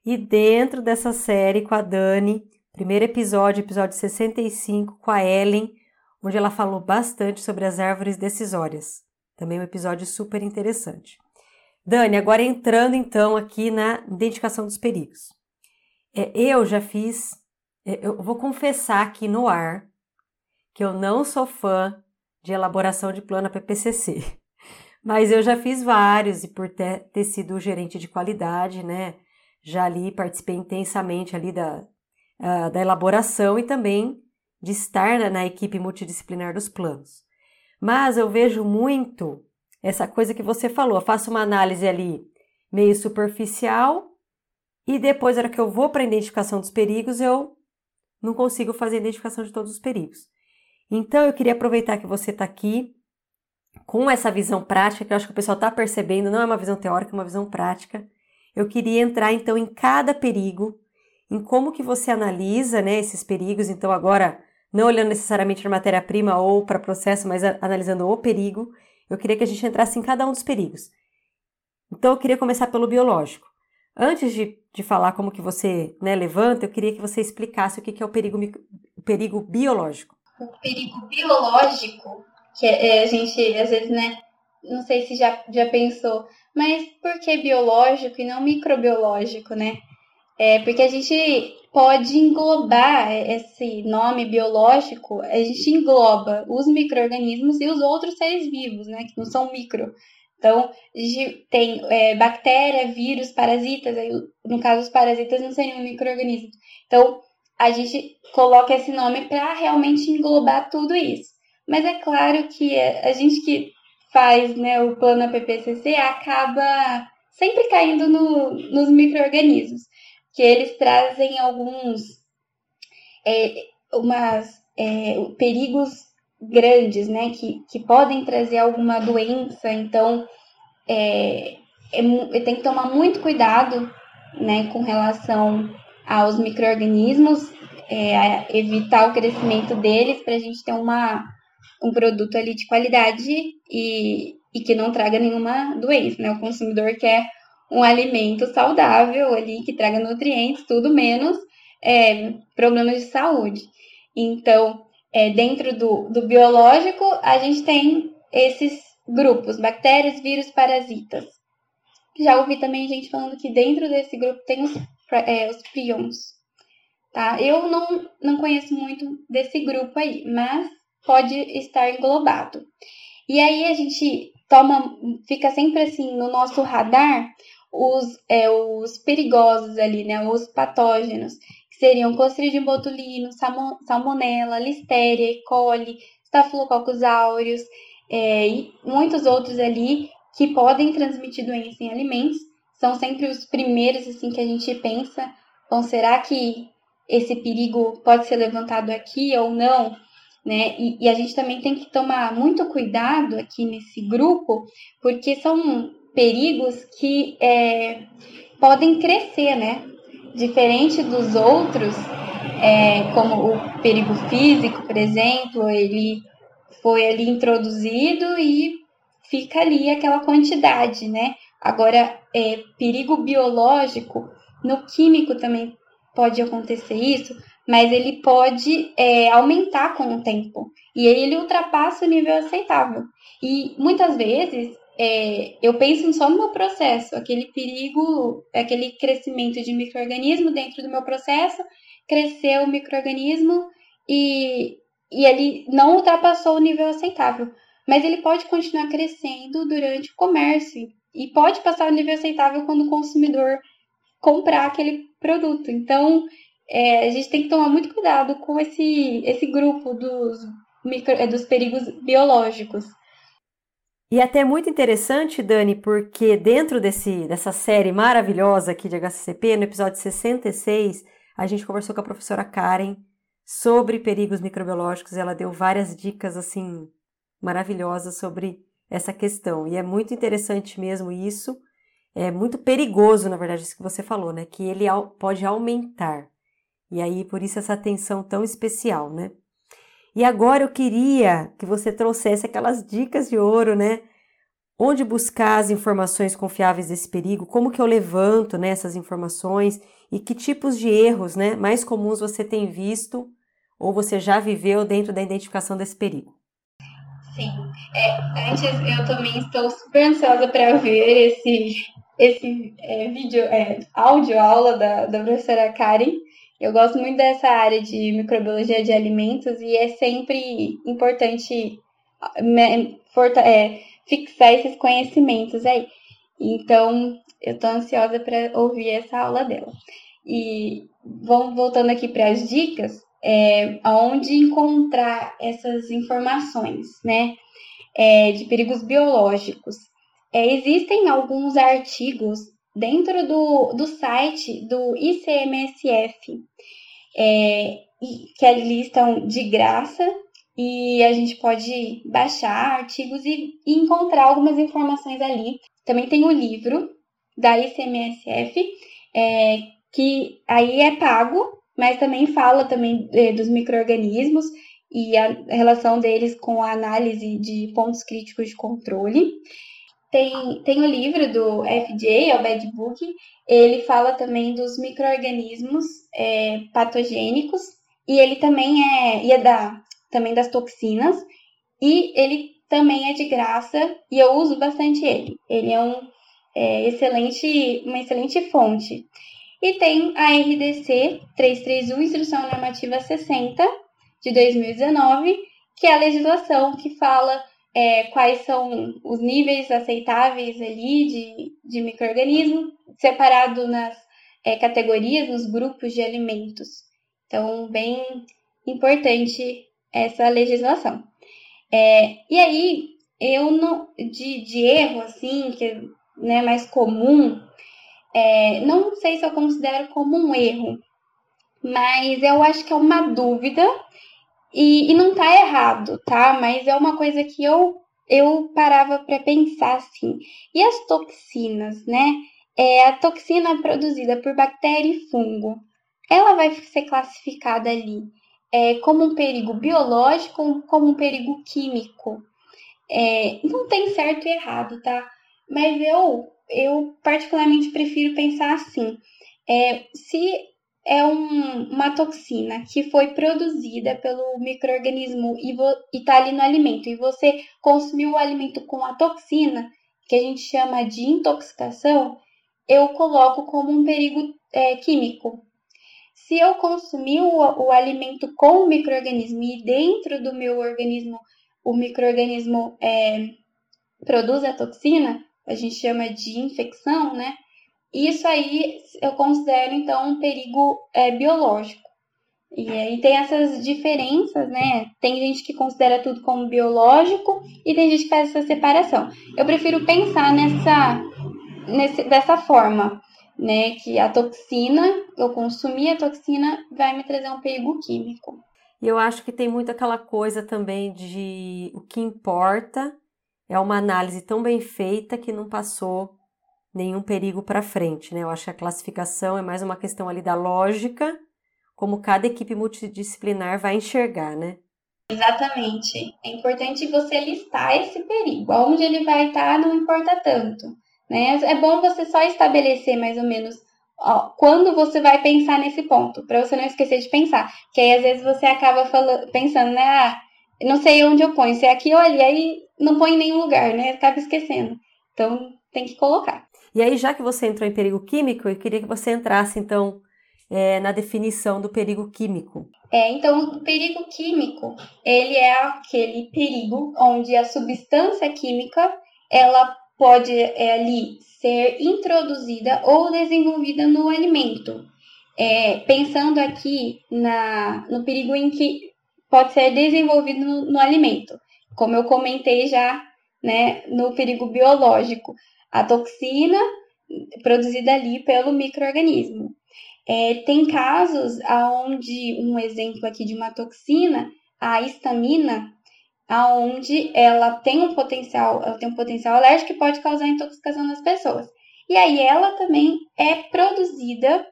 E dentro dessa série com a Dani, primeiro episódio, episódio 65, com a Ellen, onde ela falou bastante sobre as árvores decisórias. Também um episódio super interessante. Dani, agora entrando então aqui na identificação dos perigos. É, eu já fiz, é, eu vou confessar aqui no ar que eu não sou fã de elaboração de plano PPCC, mas eu já fiz vários e por ter, ter sido gerente de qualidade, né? Já ali participei intensamente ali da, uh, da elaboração e também de estar na, na equipe multidisciplinar dos planos. Mas eu vejo muito essa coisa que você falou, eu faço uma análise ali meio superficial e depois, na hora que eu vou para a identificação dos perigos, eu não consigo fazer a identificação de todos os perigos. Então, eu queria aproveitar que você está aqui com essa visão prática, que eu acho que o pessoal está percebendo, não é uma visão teórica, é uma visão prática. Eu queria entrar, então, em cada perigo, em como que você analisa né, esses perigos. Então, agora, não olhando necessariamente para matéria-prima ou para processo, mas analisando o perigo, eu queria que a gente entrasse em cada um dos perigos. Então, eu queria começar pelo biológico. Antes de, de falar como que você né, levanta, eu queria que você explicasse o que, que é o perigo, o perigo biológico. O perigo biológico, que é, a gente, às vezes, né, não sei se já, já pensou, mas por que biológico e não microbiológico, né? É porque a gente pode englobar esse nome biológico, a gente engloba os micro-organismos e os outros seres vivos, né, que não são micro. Então, a gente tem é, bactéria, vírus, parasitas, aí, no caso, os parasitas não seriam micro-organismos. Então, a gente coloca esse nome para realmente englobar tudo isso. Mas é claro que a gente que faz né, o plano PPCC acaba sempre caindo no, nos micro-organismos que eles trazem alguns é, umas, é, perigos grandes, né, que, que podem trazer alguma doença, então é, é, tem que tomar muito cuidado, né, com relação aos micro-organismos, é, evitar o crescimento deles para a gente ter uma, um produto ali de qualidade e, e que não traga nenhuma doença, né, o consumidor quer um alimento saudável ali, que traga nutrientes, tudo menos é, problemas de saúde. Então, é, dentro do, do biológico, a gente tem esses grupos, bactérias, vírus, parasitas. Já ouvi também gente falando que dentro desse grupo tem os, é, os prions. Tá? Eu não, não conheço muito desse grupo aí, mas pode estar englobado. E aí a gente toma, fica sempre assim no nosso radar os, é, os perigosos ali, né, os patógenos, que seriam Clostridium botulinum, Salmonella, Listeria, E. coli, Staphylococcus aureus é, e muitos outros ali que podem transmitir doença em alimentos. São sempre os primeiros assim que a gente pensa, bom, será que esse perigo pode ser levantado aqui ou não? Né? E, e, a gente também tem que tomar muito cuidado aqui nesse grupo, porque são perigos que é, podem crescer, né? Diferente dos outros, é, como o perigo físico, por exemplo, ele foi ali introduzido e fica ali aquela quantidade, né? Agora, é, perigo biológico, no químico também pode acontecer isso, mas ele pode é, aumentar com o tempo. E aí ele ultrapassa o nível aceitável. E muitas vezes é, eu penso só no meu processo, aquele perigo, aquele crescimento de microorganismo dentro do meu processo, cresceu o microorganismo e, e ele não ultrapassou o nível aceitável. Mas ele pode continuar crescendo durante o comércio e pode passar o nível aceitável quando o consumidor comprar aquele produto. Então, é, a gente tem que tomar muito cuidado com esse, esse grupo dos, micro, dos perigos biológicos. E até muito interessante, Dani, porque dentro desse, dessa série maravilhosa aqui de HCCP, no episódio 66, a gente conversou com a professora Karen sobre perigos microbiológicos. Ela deu várias dicas assim maravilhosas sobre essa questão. E é muito interessante mesmo isso. É muito perigoso, na verdade, isso que você falou, né? Que ele pode aumentar. E aí, por isso, essa atenção tão especial, né? E agora eu queria que você trouxesse aquelas dicas de ouro, né? Onde buscar as informações confiáveis desse perigo, como que eu levanto né, essas informações e que tipos de erros né, mais comuns você tem visto ou você já viveu dentro da identificação desse perigo. Sim, é, antes eu também estou super ansiosa para ver esse, esse é, vídeo, é, áudio aula da, da professora Karen. Eu gosto muito dessa área de microbiologia de alimentos e é sempre importante é, fixar esses conhecimentos aí. Então, eu estou ansiosa para ouvir essa aula dela. E voltando aqui para as dicas, é, aonde encontrar essas informações, né, é, de perigos biológicos. É, existem alguns artigos dentro do, do site do ICMSF, é, que ali estão de graça e a gente pode baixar artigos e, e encontrar algumas informações ali. Também tem o livro da ICMSF, é, que aí é pago, mas também fala também é, dos micro-organismos e a relação deles com a análise de pontos críticos de controle. Tem, tem o livro do FJ, é o Bad Book, ele fala também dos micro-organismos é, patogênicos e ele também é, e é da, também das toxinas e ele também é de graça e eu uso bastante ele. Ele é um é, excelente, uma excelente fonte. E tem a RDC 331, Instrução Normativa 60, de 2019, que é a legislação que fala é, quais são os níveis aceitáveis ali de, de microorganismo, separado nas é, categorias, nos grupos de alimentos. Então, bem importante essa legislação. É, e aí, eu não, de, de erro, assim, que é né, mais comum, é, não sei se eu considero como um erro, mas eu acho que é uma dúvida e, e não tá errado, tá? Mas é uma coisa que eu, eu parava para pensar assim. E as toxinas, né? É, a toxina produzida por bactéria e fungo, ela vai ser classificada ali é, como um perigo biológico como um perigo químico. É, não tem certo e errado, tá? Mas eu eu particularmente prefiro pensar assim: é, se é um, uma toxina que foi produzida pelo microorganismo e está ali no alimento, e você consumiu o alimento com a toxina, que a gente chama de intoxicação, eu coloco como um perigo é, químico. Se eu consumir o, o alimento com o microorganismo e dentro do meu organismo o microorganismo é, produz a toxina, a gente chama de infecção, né? Isso aí eu considero então um perigo é, biológico. E aí tem essas diferenças, né? Tem gente que considera tudo como biológico e tem gente que faz essa separação. Eu prefiro pensar nessa, nesse, dessa forma, né? Que a toxina, eu consumir a toxina, vai me trazer um perigo químico. E eu acho que tem muito aquela coisa também de o que importa é uma análise tão bem feita que não passou nenhum perigo para frente, né? Eu acho que a classificação é mais uma questão ali da lógica, como cada equipe multidisciplinar vai enxergar, né? Exatamente. É importante você listar esse perigo. Onde ele vai estar não importa tanto. Né? É bom você só estabelecer mais ou menos ó, quando você vai pensar nesse ponto, para você não esquecer de pensar. Que aí às vezes você acaba falando, pensando, né? Ah, não sei onde eu ponho, se é aqui ou ali, aí não põe em nenhum lugar, né? Acaba esquecendo. Então tem que colocar. E aí, já que você entrou em perigo químico, eu queria que você entrasse, então, é, na definição do perigo químico. É, então, o perigo químico, ele é aquele perigo onde a substância química, ela pode é, ali ser introduzida ou desenvolvida no alimento. É, pensando aqui na, no perigo em que pode ser desenvolvido no, no alimento, como eu comentei já, né, no perigo biológico, a toxina produzida ali pelo microorganismo. É, tem casos onde um exemplo aqui de uma toxina, a histamina, aonde ela tem um potencial, ela tem um potencial alérgico que pode causar intoxicação nas pessoas. E aí ela também é produzida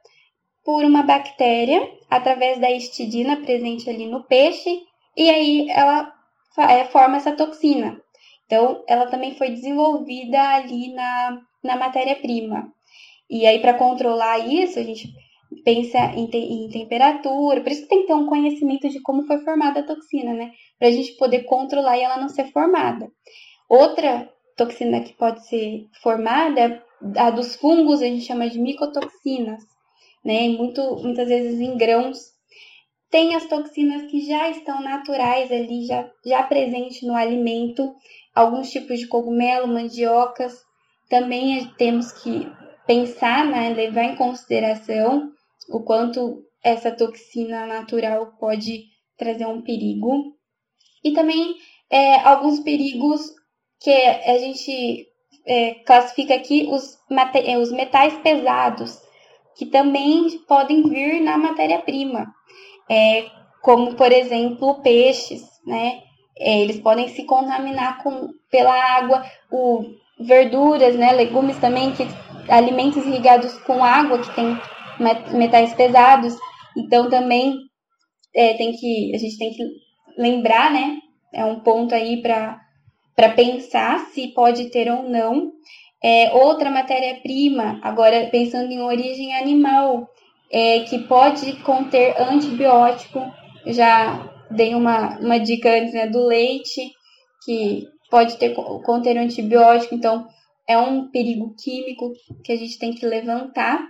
por uma bactéria através da histidina presente ali no peixe, e aí ela é, forma essa toxina. Então, ela também foi desenvolvida ali na, na matéria-prima. E aí, para controlar isso, a gente pensa em, te, em, temperatura, por isso tem que ter um conhecimento de como foi formada a toxina, né? Para a gente poder controlar e ela não ser formada. Outra toxina que pode ser formada a dos fungos, a gente chama de micotoxinas, né? Muito, muitas vezes em grãos. Tem as toxinas que já estão naturais ali, já, já presentes no alimento, alguns tipos de cogumelo, mandiocas. Também temos que pensar, né, levar em consideração o quanto essa toxina natural pode trazer um perigo. E também é, alguns perigos que a gente é, classifica aqui os, é, os metais pesados, que também podem vir na matéria-prima, é, como, por exemplo, peixes, né? É, eles podem se contaminar com, pela água, o, verduras, né, legumes também, que alimentos irrigados com água, que tem metais pesados. Então também é, tem que a gente tem que lembrar, né? É um ponto aí para pensar se pode ter ou não. É, outra matéria-prima, agora pensando em origem animal, é, que pode conter antibiótico. Já dei uma, uma dica antes né, do leite, que pode ter conter antibiótico, então é um perigo químico que a gente tem que levantar.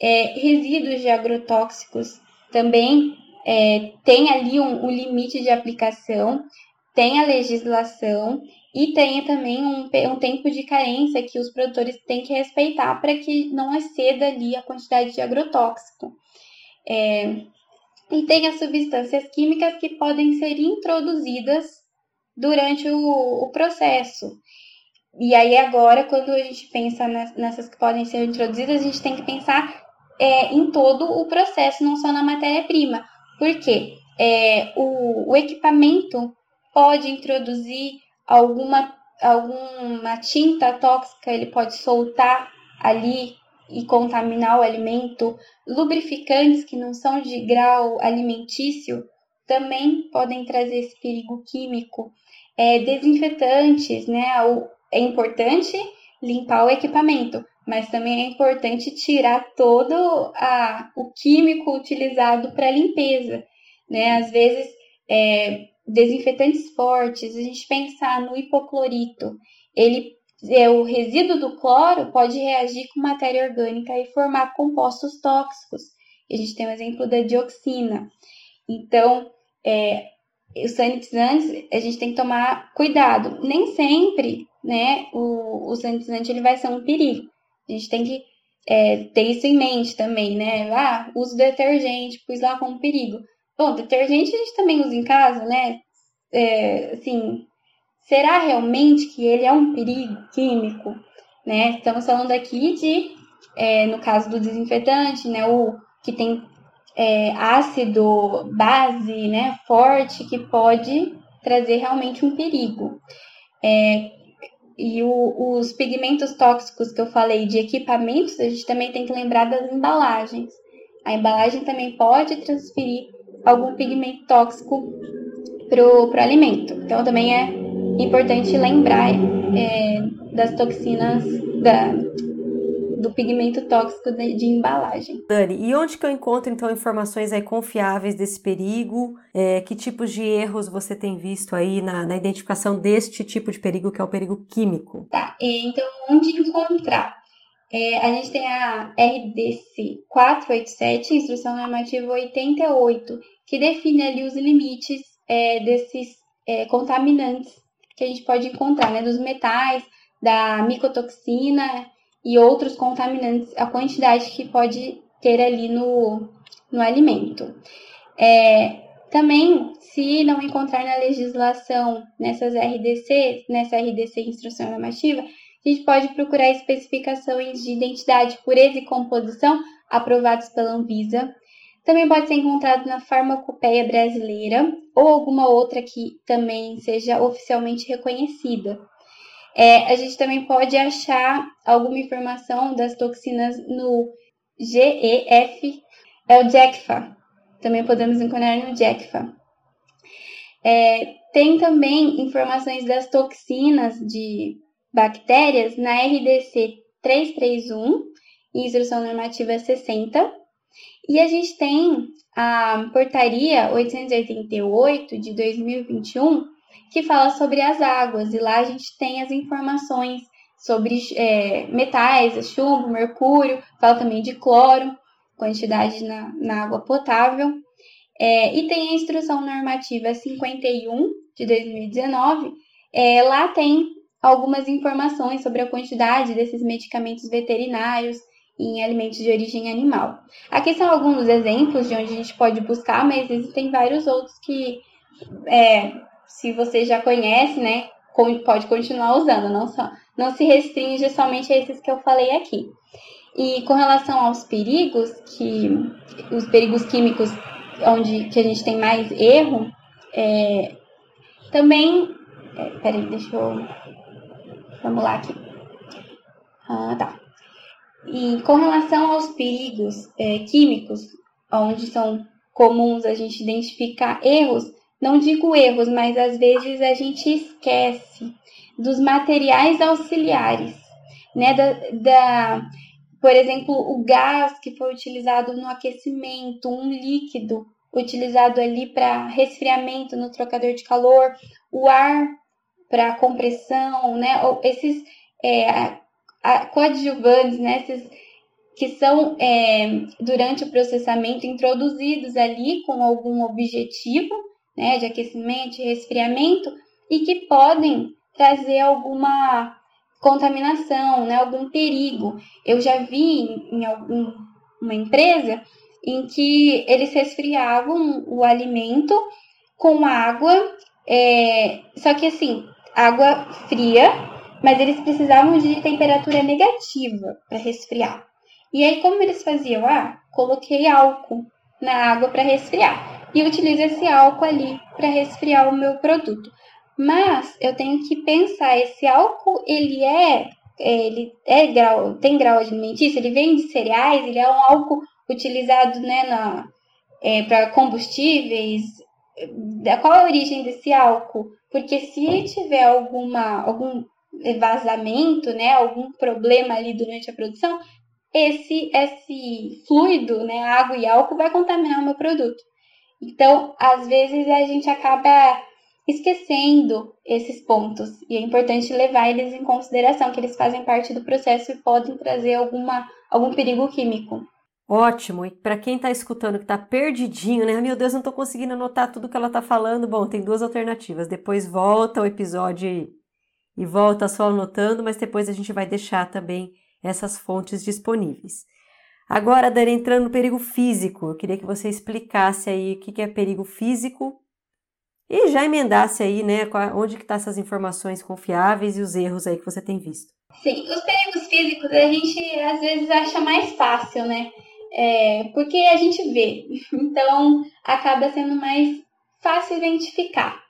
É, resíduos de agrotóxicos também é, tem ali um, um, limite de aplicação, tem a legislação e tem também um, um tempo de carência que os produtores têm que respeitar para que não exceda ali a quantidade de agrotóxico. É, e as substâncias químicas que podem ser introduzidas durante o, o processo. E aí agora, quando a gente pensa nessas que podem ser introduzidas, a gente tem que pensar é, em todo o processo, não só na matéria-prima. Por quê? É, o, o equipamento pode introduzir alguma, alguma tinta tóxica, ele pode soltar ali e contaminar o alimento. Lubrificantes que não são de grau alimentício também podem trazer esse perigo químico. É, desinfetantes, né? É importante limpar o equipamento, mas também é importante tirar todo a, o químico utilizado para limpeza, né? Às vezes, é, desinfetantes fortes, a gente pensar no hipoclorito, ele é, o resíduo do cloro pode reagir com matéria orgânica e formar compostos tóxicos. A gente tem o exemplo da dioxina. Então, é, os sanitizantes, a gente tem que tomar cuidado. Nem sempre, né, o, o sanitizante ele vai ser um perigo. A gente tem que é, ter isso em mente também, né? Ah, uso detergente, pus lá como perigo. Bom, detergente a gente também usa em casa, né? É, assim, será realmente que ele é um perigo químico? Né? Estamos falando aqui de, é, no caso do desinfetante, né, o que tem é, ácido, base, né, forte, que pode trazer realmente um perigo. É, e o, os pigmentos tóxicos que eu falei de equipamentos, a gente também tem que lembrar das embalagens. A embalagem também pode transferir algum pigmento tóxico para o alimento. Então, também é importante lembrar é, das toxinas, da, do pigmento tóxico de, de, embalagem. Dani, e onde que eu encontro então informações aí confiáveis desse perigo? É, que tipos de erros você tem visto aí na, na, identificação deste tipo de perigo que é o perigo químico? Tá, então onde encontrar? É, a gente tem a RDC 487, Instrução Normativa 88, que define ali os limites é, desses é, contaminantes que a gente pode encontrar, né, dos metais, da micotoxina e outros contaminantes, a quantidade que pode ter ali no, no alimento. É, também, se não encontrar na legislação nessas RDC, nessa RDC Instrução Normativa, a gente pode procurar especificações de identidade, pureza e composição aprovados pela Anvisa. Também pode ser encontrado na farmacopeia brasileira ou alguma outra que também seja oficialmente reconhecida. É, a gente também pode achar alguma informação das toxinas no GEF, é o JECFA. Também podemos encontrar no JECFA. É, tem também informações das toxinas de bactérias na RDC 331, Instrução Normativa 60. E a gente tem a Portaria 888 de 2021, que fala sobre as águas, e lá a gente tem as informações sobre é, metais, chumbo, mercúrio, fala também de cloro, quantidade na, na água potável. É, e tem a instrução normativa 51 de 2019, é, lá tem algumas informações sobre a quantidade desses medicamentos veterinários em alimentos de origem animal. Aqui são alguns exemplos de onde a gente pode buscar, mas existem vários outros que, é, se você já conhece, né, pode continuar usando, não, só, não se restringe somente a esses que eu falei aqui. E com relação aos perigos, que os perigos químicos onde que a gente tem mais erro, é, também. É, peraí, deixa eu. Vamos lá aqui. Ah, tá. E com relação aos perigos é, químicos, onde são comuns a gente identificar erros, não digo erros, mas às vezes a gente esquece dos materiais auxiliares, né? Da, da, por exemplo, o gás que foi utilizado no aquecimento, um líquido utilizado ali para resfriamento no trocador de calor, o ar para compressão, né? Ou esses é, a, a, coadjuvantes, né? Esses que são é, durante o processamento introduzidos ali com algum objetivo, né? De aquecimento, de resfriamento e que podem trazer alguma contaminação, né? Algum perigo. Eu já vi em, em alguma empresa em que eles resfriavam o alimento com água, é, só que assim, água fria, mas eles precisavam de temperatura negativa para resfriar. E aí, como eles faziam? Ah, coloquei álcool na água para resfriar e utilizo esse álcool ali para resfriar o meu produto. Mas eu tenho que pensar, esse álcool ele é, ele é grau, tem grau alimentício, ele vem de cereais, ele é um álcool utilizado né, na, é, para combustíveis, qual é a origem desse álcool? Porque se tiver alguma, algum vazamento, né, algum problema ali durante a produção, esse, esse fluido, né, água e álcool, vai contaminar o meu produto. Então, às vezes a gente acaba esquecendo esses pontos e é importante levar eles em consideração, que eles fazem parte do processo e podem trazer alguma, algum perigo químico. Ótimo. E para quem está escutando que está perdidinho, né? Meu Deus, não estou conseguindo anotar tudo que ela está falando. Bom, tem duas alternativas. Depois volta o episódio e volta só anotando, mas depois a gente vai deixar também essas fontes disponíveis. Agora, Dani, entrando no perigo físico, eu queria que você explicasse aí o que é perigo físico e já emendasse aí, né, onde que tá essas informações confiáveis e os erros aí que você tem visto. Sim, os perigos físicos a gente às vezes acha mais fácil, né? É, porque a gente vê, então acaba sendo mais fácil identificar.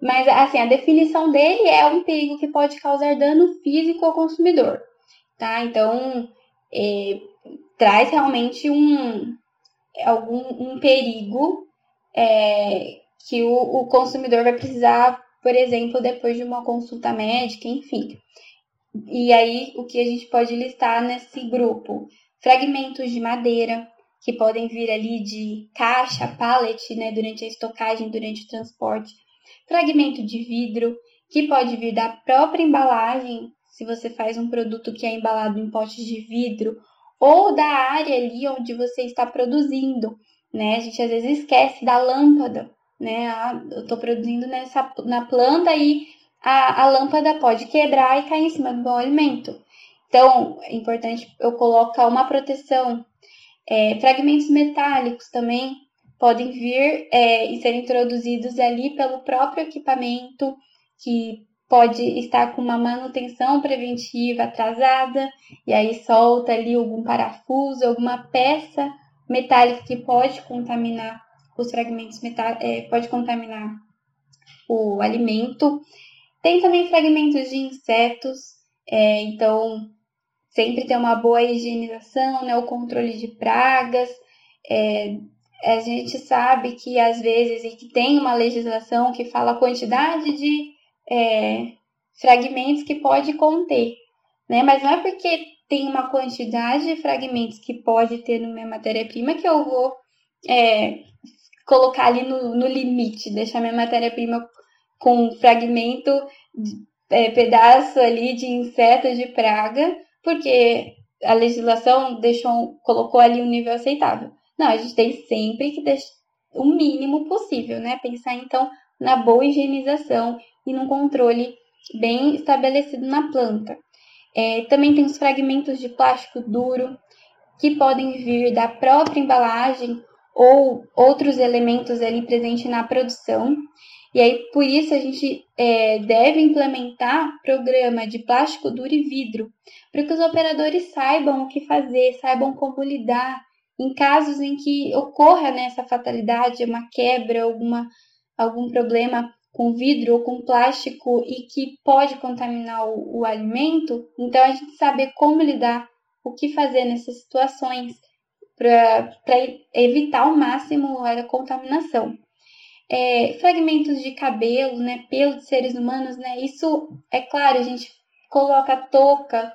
Mas assim, a definição dele é um perigo que pode causar dano físico ao consumidor, tá? Então é, traz realmente um algum um perigo é, que o, o consumidor vai precisar, por exemplo, depois de uma consulta médica, enfim. E aí, o que a gente pode listar nesse grupo? Fragmentos de madeira, que podem vir ali de caixa, pallet, né, durante a estocagem, durante o transporte, fragmento de vidro, que pode vir da própria embalagem, se você faz um produto que é embalado em potes de vidro, ou da área ali onde você está produzindo, né? A gente às vezes esquece da lâmpada, né? Ah, eu estou produzindo nessa, na planta e a, a lâmpada pode quebrar e cair em cima do alimento. Então, é importante eu colocar uma proteção. É, fragmentos metálicos também podem vir é, e ser introduzidos ali pelo próprio equipamento, que pode estar com uma manutenção preventiva atrasada, e aí solta ali algum parafuso, alguma peça metálica que pode contaminar os fragmentos metálicos, é, pode contaminar o alimento. Tem também fragmentos de insetos, é, então sempre ter uma boa higienização, né, o controle de pragas. É, a gente sabe que às vezes e que tem uma legislação que fala a quantidade de é, fragmentos que pode conter, né? Mas não é porque tem uma quantidade de fragmentos que pode ter na minha matéria-prima que eu vou é, colocar ali no, no limite, deixar minha matéria-prima com fragmento, de, é, pedaço ali de inseto de praga, porque a legislação deixou, colocou ali um nível aceitável. Não, a gente tem sempre que deixar o mínimo possível, né? Pensar então na boa higienização e num controle bem estabelecido na planta. É, também tem os fragmentos de plástico duro que podem vir da própria embalagem ou outros elementos ali presentes na produção. E aí, por isso, a gente é, deve implementar programa de plástico duro e vidro, para que os operadores saibam o que fazer, saibam como lidar em casos em que ocorra né, essa fatalidade, uma quebra, alguma, algum problema com vidro ou com plástico e que pode contaminar o, o alimento, então a gente saber como lidar, o que fazer nessas situações para evitar ao máximo a contaminação. É, fragmentos de cabelo, né, pelo de seres humanos, né, isso é claro, a gente coloca touca,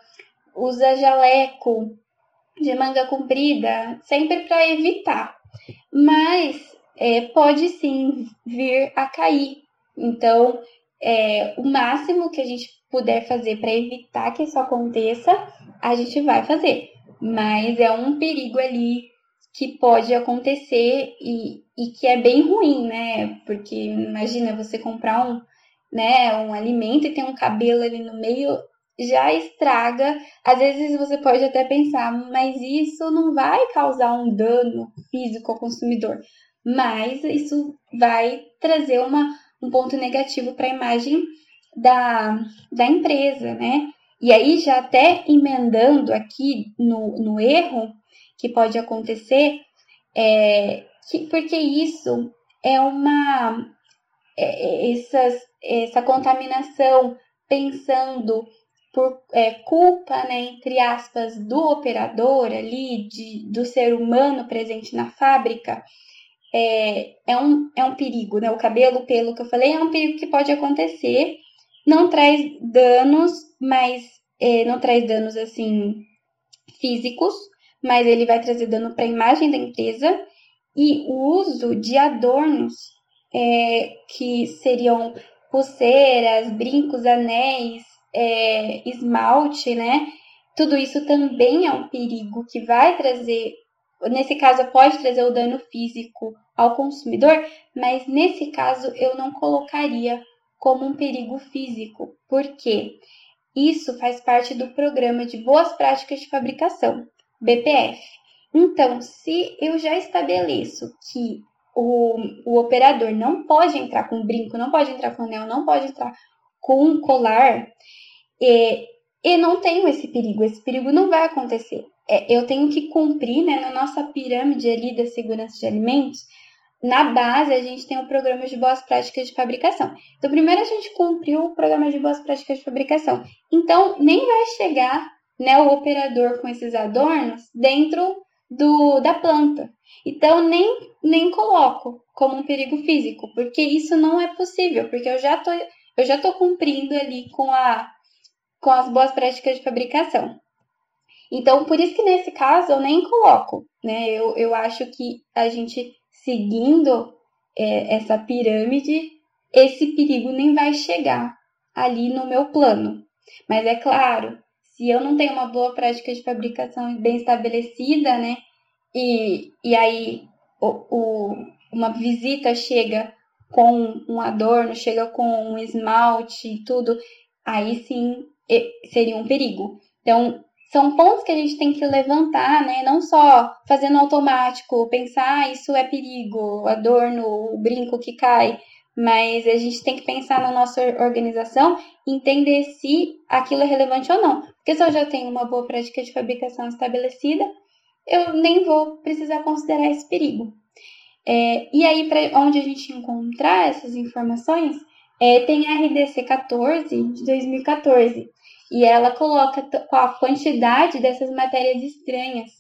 usa jaleco, de manga comprida, sempre para evitar. Mas é, pode sim vir a cair. Então, é, o máximo que a gente puder fazer para evitar que isso aconteça, a gente vai fazer. Mas é um perigo ali que pode acontecer e, e que é bem ruim, né? Porque imagina você comprar um, né, um alimento e tem um cabelo ali no meio, já estraga. Às vezes você pode até pensar, mas isso não vai causar um dano físico ao consumidor, mas isso vai trazer uma, um ponto negativo para a imagem da, da empresa, né? E aí, já até emendando aqui no, no erro que pode acontecer, é, que, porque isso é uma. É, essas, essa contaminação pensando por é, culpa, né, entre aspas, do operador ali, de, do ser humano presente na fábrica, é, é, um, é um perigo, né? O cabelo, pelo que eu falei, é um perigo que pode acontecer. Não traz danos, mas é, não traz danos assim físicos, mas ele vai trazer dano para a imagem da empresa. E o uso de adornos é, que seriam pulseiras, brincos, anéis, é, esmalte, né? Tudo isso também é um perigo que vai trazer, nesse caso, pode trazer o dano físico ao consumidor, mas nesse caso eu não colocaria como um perigo físico, porque isso faz parte do programa de boas práticas de fabricação, BPF. Então, se eu já estabeleço que o, o operador não pode entrar com brinco, não pode entrar com anel, não pode entrar com colar, e, e não tenho esse perigo, esse perigo não vai acontecer. É, eu tenho que cumprir, né, na nossa pirâmide ali da segurança de alimentos, na base a gente tem o programa de boas práticas de fabricação. Então, primeiro a gente cumpriu o programa de boas práticas de fabricação. Então, nem vai chegar né, o operador com esses adornos dentro do, da planta. Então, nem, nem coloco como um perigo físico, porque isso não é possível, porque eu já tô, eu já tô cumprindo ali com a com as boas práticas de fabricação. Então, por isso que nesse caso eu nem coloco, né? Eu, eu acho que a gente seguindo é, essa pirâmide, esse perigo nem vai chegar ali no meu plano. Mas é claro, se eu não tenho uma boa prática de fabricação bem estabelecida, né? E, e aí o, o, uma visita chega com um adorno, chega com um esmalte e tudo, aí sim seria um perigo. Então, são pontos que a gente tem que levantar, né? Não só fazendo automático, pensar ah, isso é perigo, adorno, o brinco que cai, mas a gente tem que pensar na nossa organização entender se aquilo é relevante ou não. Porque se eu já tenho uma boa prática de fabricação estabelecida, eu nem vou precisar considerar esse perigo. É, e aí, para onde a gente encontrar essas informações, é, tem a RDC 14 de 2014, e ela coloca a quantidade dessas matérias estranhas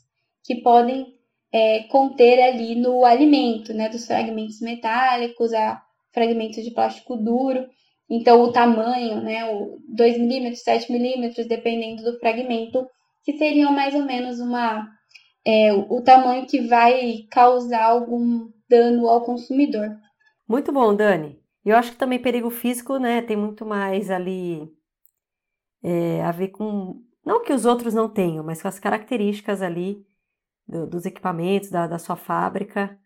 que podem é, conter ali no alimento, né, dos fragmentos metálicos, a fragmentos de plástico duro. Então, o tamanho, né, o 2 milímetros, 7 milímetros, dependendo do fragmento, que seriam mais ou menos uma é, o tamanho que vai causar algum dano ao consumidor. Muito bom, Dani. Eu acho que também perigo físico, né, tem muito mais ali é, a ver com não que os outros não tenham, mas com as características ali do, dos equipamentos da, da sua fábrica.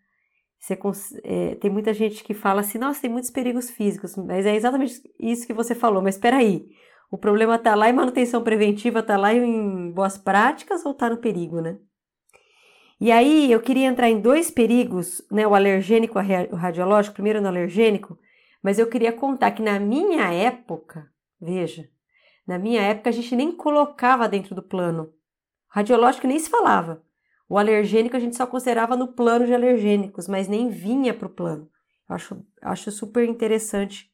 Você, é, tem muita gente que fala assim, nossa, tem muitos perigos físicos, mas é exatamente isso que você falou. Mas espera aí, o problema está lá em manutenção preventiva, está lá em boas práticas ou está no perigo, né? E aí eu queria entrar em dois perigos, né? O alergênico e o radiológico, primeiro no alergênico, mas eu queria contar que na minha época, veja, na minha época a gente nem colocava dentro do plano. Radiológico nem se falava. O alergênico a gente só considerava no plano de alergênicos, mas nem vinha para o plano. Acho, acho super interessante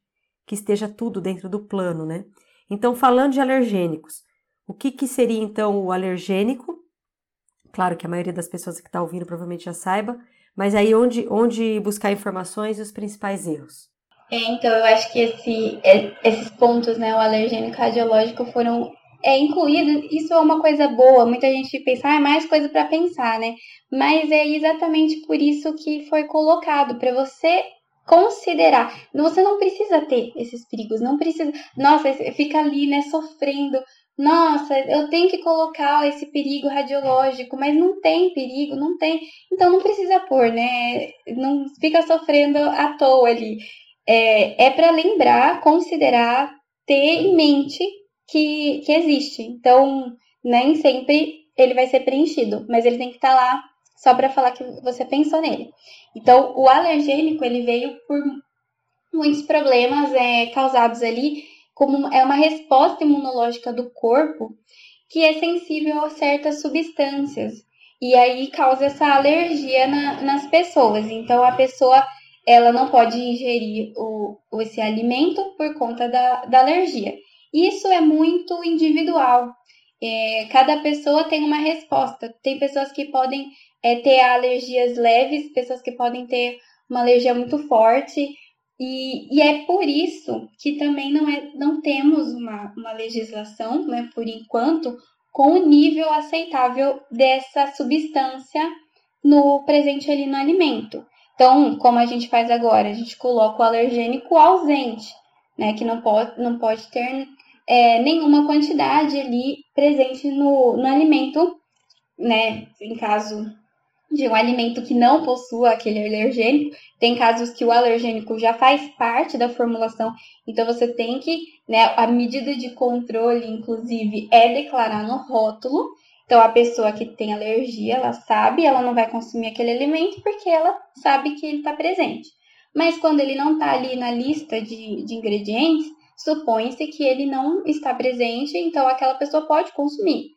que esteja tudo dentro do plano, né? Então, falando de alergênicos, o que, que seria então o alergênico? Claro que a maioria das pessoas que está ouvindo provavelmente já saiba, mas aí onde, onde buscar informações e os principais erros? É, então, eu acho que esse, é, esses pontos, né, o alergênico radiológico, foram é, incluídos. Isso é uma coisa boa. Muita gente pensa, ah, é mais coisa para pensar, né? Mas é exatamente por isso que foi colocado, para você considerar. Você não precisa ter esses perigos, não precisa. Nossa, fica ali, né, sofrendo nossa, eu tenho que colocar esse perigo radiológico, mas não tem perigo, não tem. Então não precisa pôr, né? Não fica sofrendo à toa ali. É, é para lembrar, considerar, ter em mente que, que existe. Então, nem sempre ele vai ser preenchido, mas ele tem que estar tá lá só para falar que você pensou nele. Então, o alergênico ele veio por muitos problemas é, causados ali como é uma resposta imunológica do corpo que é sensível a certas substâncias e aí causa essa alergia na, nas pessoas. Então a pessoa ela não pode ingerir o, esse alimento por conta da, da alergia. Isso é muito individual. É, cada pessoa tem uma resposta. Tem pessoas que podem é, ter alergias leves, pessoas que podem ter uma alergia muito forte. E, e, é por isso que também não, é, não temos uma, uma legislação, né, por enquanto, com o nível aceitável dessa substância no presente ali no alimento. Então, como a gente faz agora, a gente coloca o alergênico ausente, né, que não pode, não pode ter é, nenhuma quantidade ali presente no, no alimento, né, em caso de um alimento que não possua aquele alergênico. Tem casos que o alergênico já faz parte da formulação, então você tem que, né, a medida de controle, inclusive, é declarar no rótulo. Então, a pessoa que tem alergia, ela sabe, ela não vai consumir aquele alimento porque ela sabe que ele está presente. Mas quando ele não está ali na lista de, de ingredientes, supõe-se que ele não está presente, então aquela pessoa pode consumir.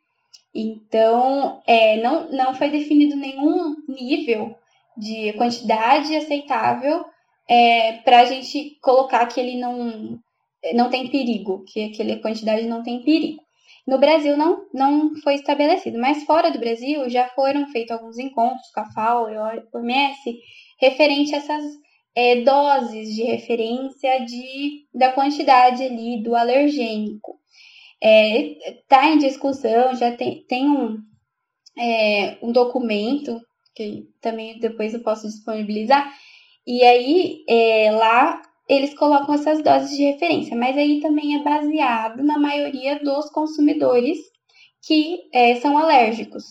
Então, é, não, não foi definido nenhum nível de quantidade aceitável é, para a gente colocar que ele não, não tem perigo, que aquela quantidade não tem perigo. No Brasil não, não foi estabelecido, mas fora do Brasil já foram feitos alguns encontros com a FAO e a OMS referente a essas é, doses de referência de, da quantidade ali do alergênico está é, tá em discussão, já tem, tem um, é, um documento que também depois eu posso disponibilizar, e aí é, lá eles colocam essas doses de referência, mas aí também é baseado na maioria dos consumidores que é, são alérgicos.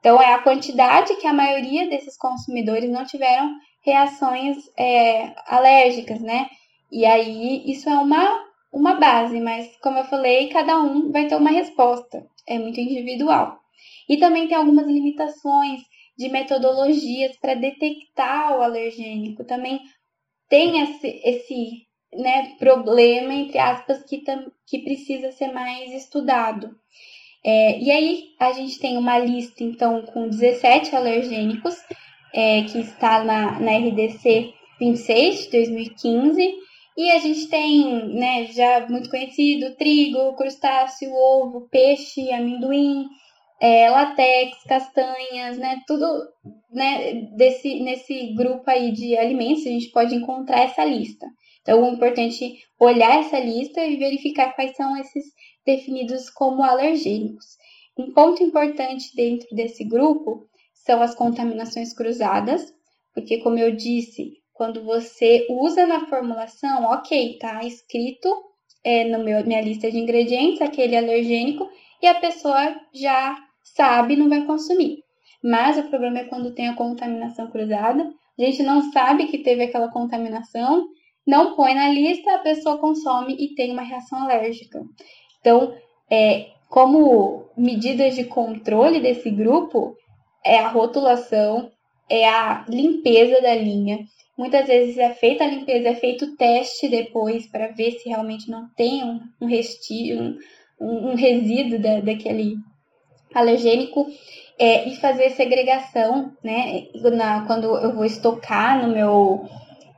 Então, é a quantidade que a maioria desses consumidores não tiveram reações é, alérgicas, né? E aí, isso é uma uma base, mas como eu falei, cada um vai ter uma resposta, é muito individual. E também tem algumas limitações de metodologias para detectar o alergênico. Também tem esse, esse né, problema, entre aspas, que, que precisa ser mais estudado. É, e aí a gente tem uma lista, então, com 17 alergênicos, é, que está na, na RDC 26 de 2015. E a gente tem, né, já muito conhecido, trigo, crustáceo, ovo, peixe, amendoim, é, latex, castanhas, né, tudo né, desse, nesse grupo aí de alimentos, a gente pode encontrar essa lista. Então, é importante olhar essa lista e verificar quais são esses definidos como alergênicos. Um ponto importante dentro desse grupo são as contaminações cruzadas, porque, como eu disse, quando você usa na formulação, ok, tá escrito é, meu, minha lista de ingredientes aquele alergênico e a pessoa já sabe não vai consumir. Mas o problema é quando tem a contaminação cruzada, a gente não sabe que teve aquela contaminação não põe na lista, a pessoa consome e tem uma reação alérgica. Então, é, como medidas de controle desse grupo, é a rotulação, é a limpeza da linha. Muitas vezes é feita a limpeza, é feito o teste depois para ver se realmente não tem um, um restício, um, um resíduo da, daquele alergênico. É, e fazer segregação, né? Na, quando eu vou estocar no meu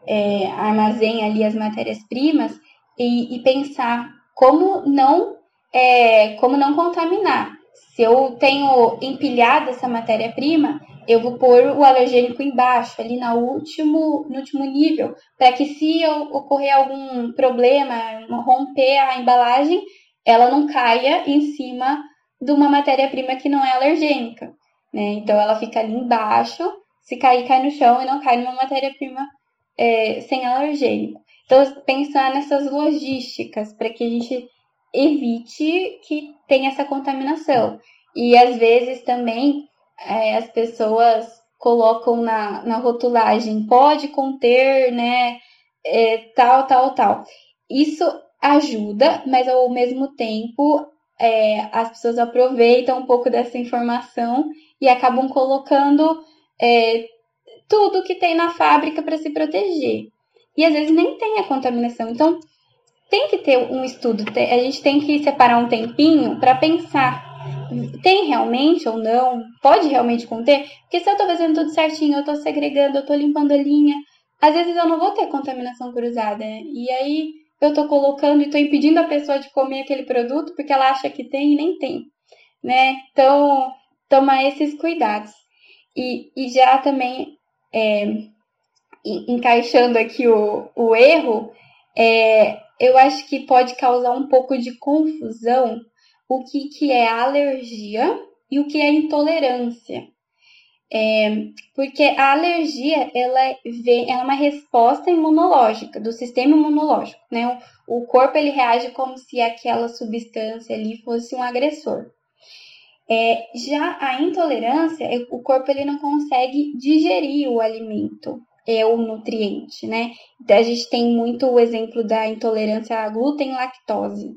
é, armazém ali as matérias-primas e, e, pensar como não é, como não contaminar. Se eu tenho empilhado essa matéria-prima, eu vou pôr o alergênico embaixo, ali no último, no último nível, para que se ocorrer algum problema, romper a embalagem, ela não caia em cima de uma matéria-prima que não é alergênica. Né? Então ela fica ali embaixo, se cair, cai no chão e não cai numa matéria-prima é, sem alergênico. Então, pensar nessas logísticas para que a gente evite que tenha essa contaminação. E às vezes também é, as pessoas colocam na, na rotulagem, pode conter, né, é, tal, tal, tal. Isso ajuda, mas ao mesmo tempo é, as pessoas aproveitam um pouco dessa informação e acabam colocando é, tudo que tem na fábrica para se proteger. E às vezes nem tem a contaminação. Então, tem que ter um estudo, a gente tem que separar um tempinho para pensar. Tem realmente ou não? Pode realmente conter? Porque se eu estou fazendo tudo certinho, eu estou segregando, eu estou limpando a linha, às vezes eu não vou ter contaminação cruzada. Né? E aí eu estou colocando e estou impedindo a pessoa de comer aquele produto porque ela acha que tem e nem tem. Né? Então, tomar esses cuidados. E, e já também é, encaixando aqui o, o erro, é, eu acho que pode causar um pouco de confusão o que, que é alergia e o que é intolerância. É, porque a alergia ela, vem, é uma resposta imunológica, do sistema imunológico. Né? O, o corpo ele reage como se aquela substância ali fosse um agressor. É, já a intolerância, o corpo ele não consegue digerir o alimento, é o nutriente, né? Então, a gente tem muito o exemplo da intolerância a glúten e lactose.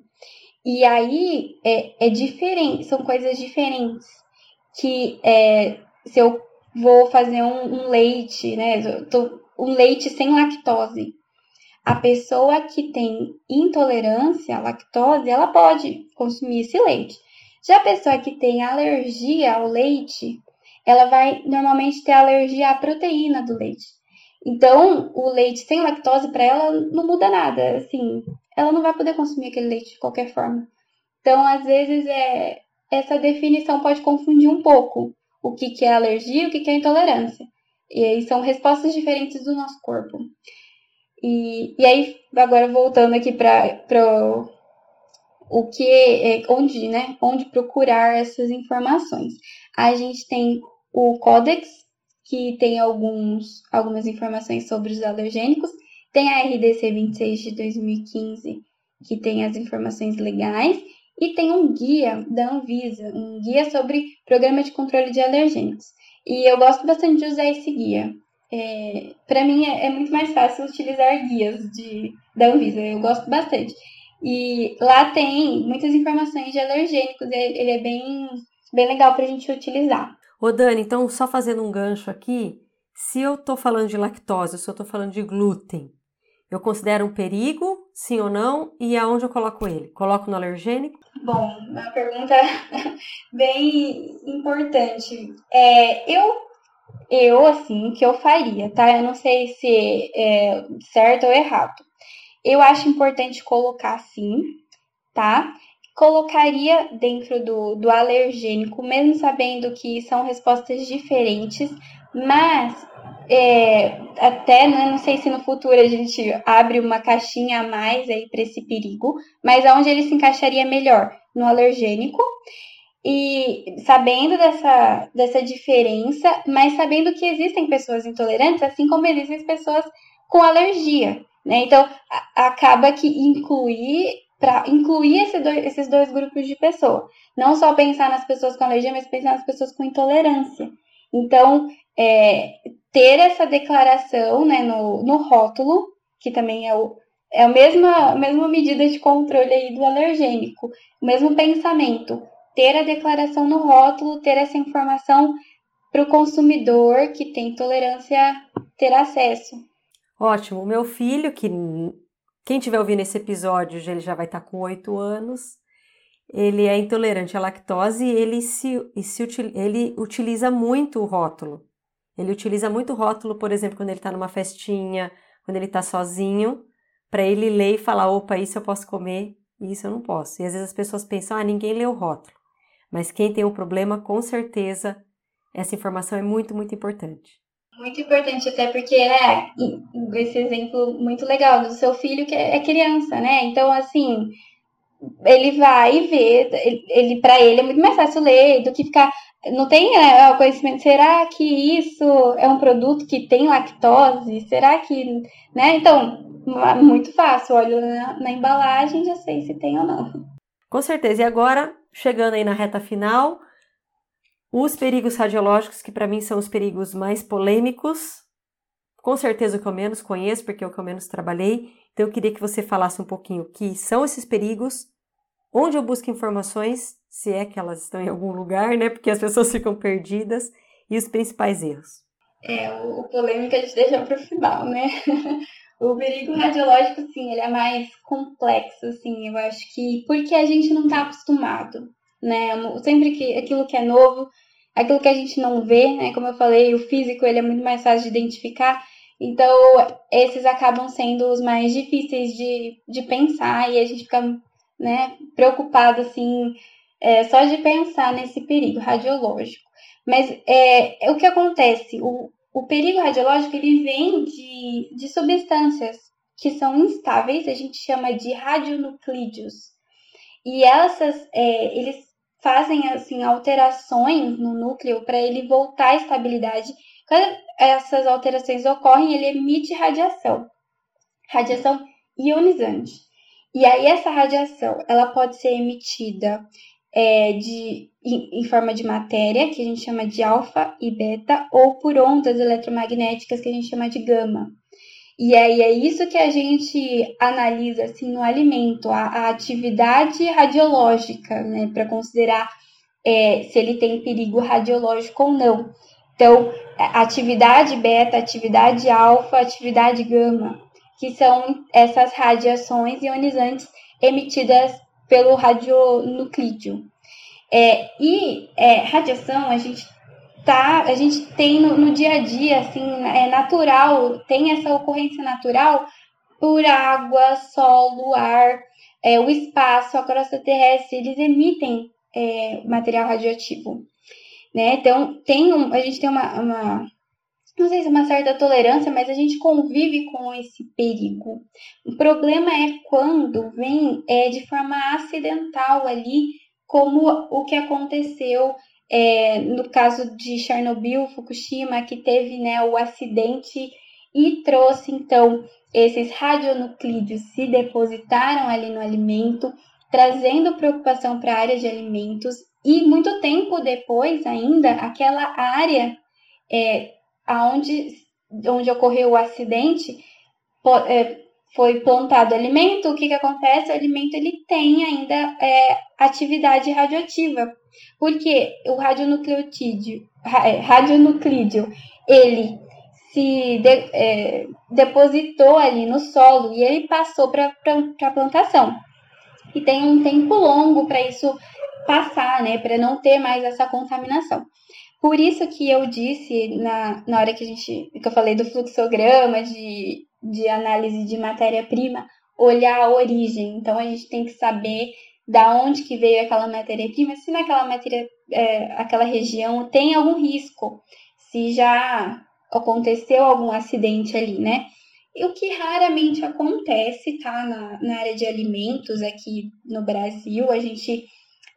E aí é, é diferente, são coisas diferentes. Que é, se eu vou fazer um, um leite, né? Tô, um leite sem lactose. A pessoa que tem intolerância à lactose, ela pode consumir esse leite. Já a pessoa que tem alergia ao leite, ela vai normalmente ter alergia à proteína do leite. Então, o leite sem lactose para ela não muda nada, assim, ela não vai poder consumir aquele leite de qualquer forma. Então, às vezes é essa definição pode confundir um pouco o que, que é alergia e o que, que é intolerância. E aí são respostas diferentes do nosso corpo. E, e aí, agora voltando aqui para o que é, onde, né, onde procurar essas informações. A gente tem o Codex, que tem alguns, algumas informações sobre os alergênicos, tem a RDC 26 de 2015, que tem as informações legais, e tem um guia da Anvisa, um guia sobre programa de controle de alergênicos. E eu gosto bastante de usar esse guia. É, Para mim é, é, muito mais fácil utilizar guias de, da Anvisa, eu gosto bastante. E lá tem muitas informações de alergênicos, ele é bem, bem legal para a gente utilizar. Ô Dani, então só fazendo um gancho aqui, se eu estou falando de lactose, se eu estou falando de glúten, eu considero um perigo, sim ou não? E aonde eu coloco ele? Coloco no alergênico? Bom, uma pergunta bem importante. É, eu, eu, assim, que eu faria, tá? Eu não sei se é certo ou errado. Eu acho importante colocar sim, tá? Colocaria dentro do, do alergênico, mesmo sabendo que são respostas diferentes, mas é, até, né, não sei se no futuro a gente abre uma caixinha a mais aí para esse perigo, mas aonde ele se encaixaria melhor? No alergênico. E sabendo dessa, dessa diferença, mas sabendo que existem pessoas intolerantes, assim como existem pessoas com alergia. Né? Então, a, acaba que incluir para incluir esse dois, esses dois grupos de pessoas. Não só pensar nas pessoas com alergia, mas pensar nas pessoas com intolerância. Então, é, ter essa declaração né, no, no rótulo, que também é, o, é a mesma, a mesma medida de controle aí do alergênico, o mesmo pensamento. Ter a declaração no rótulo, ter essa informação para o consumidor que tem tolerância ter acesso. Ótimo. Meu filho, que quem estiver ouvindo esse episódio, ele já vai estar com oito anos, ele é intolerante à lactose e ele, se, se, ele utiliza muito o rótulo. Ele utiliza muito rótulo, por exemplo, quando ele está numa festinha, quando ele está sozinho, para ele ler e falar: opa, isso eu posso comer e isso eu não posso. E às vezes as pessoas pensam: ah, ninguém lê o rótulo. Mas quem tem o um problema, com certeza, essa informação é muito, muito importante. Muito importante, até porque é esse exemplo muito legal do seu filho que é criança, né? Então, assim, ele vai ver, ele, ele para ele é muito mais fácil ler do que ficar não tem né, o conhecimento. Será que isso é um produto que tem lactose? Será que, né? Então, muito fácil. Olho na, na embalagem já sei se tem ou não. Com certeza. E agora, chegando aí na reta final, os perigos radiológicos, que para mim são os perigos mais polêmicos, com certeza o que eu menos conheço, porque é o que eu menos trabalhei. Então eu queria que você falasse um pouquinho o que são esses perigos, onde eu busco informações se é que elas estão em algum lugar, né? Porque as pessoas ficam perdidas e os principais erros. É, o, polêmico a gente deixa para o final, né? o perigo radiológico, sim, ele é mais complexo, assim, eu acho que porque a gente não está acostumado, né? Sempre que aquilo que é novo, aquilo que a gente não vê, né? Como eu falei, o físico ele é muito mais fácil de identificar. Então, esses acabam sendo os mais difíceis de, de pensar e a gente fica né, preocupado, assim, é, só de pensar nesse perigo radiológico. Mas é, é o que acontece? O, o perigo radiológico ele vem de, de substâncias que são instáveis, a gente chama de radionuclídeos. E essas, é, eles fazem assim alterações no núcleo para ele voltar à estabilidade. Quando essas alterações ocorrem, ele emite radiação, radiação ionizante. E aí essa radiação, ela pode ser emitida é, de, em, em, forma de matéria, que a gente chama de alfa e beta, ou por ondas eletromagnéticas, que a gente chama de gama. E aí é isso que a gente analisa assim, no alimento, a, a atividade radiológica, né, para considerar é, se ele tem perigo radiológico ou não. Então, atividade beta, atividade alfa, atividade gama, que são essas radiações ionizantes emitidas pelo radionuclídeo. É, e é, radiação a gente tá, a gente tem no, no, dia a dia, assim, é natural, tem essa ocorrência natural por água, solo, ar, é, o espaço, a crosta terrestre, eles emitem é, material radioativo. Né? Então, tem um, a gente tem uma, uma não sei se é uma certa tolerância, mas a gente convive com esse perigo. O problema é quando vem é, de forma acidental ali, como o que aconteceu é, no caso de Chernobyl, Fukushima, que teve né, o acidente e trouxe então esses radionuclídeos se depositaram ali no alimento, trazendo preocupação para a área de alimentos. E muito tempo depois ainda aquela área é, aonde onde ocorreu o acidente, é, foi plantado alimento, o que, que acontece? O alimento ele tem ainda é, atividade radioativa, porque o radionucleotídeo, é, radionuclídeo, ele se de, é, depositou ali no solo e ele passou para a plantação. e tem um tempo longo para isso passar, né, para não ter mais essa contaminação. Por isso que eu disse na, na hora que a gente que eu falei do fluxograma de, de análise de matéria-prima, olhar a origem. Então a gente tem que saber da onde que veio aquela matéria-prima, se naquela matéria, é, aquela região tem algum risco, se já aconteceu algum acidente ali, né? E o que raramente acontece, tá? Na, na área de alimentos aqui no Brasil, a gente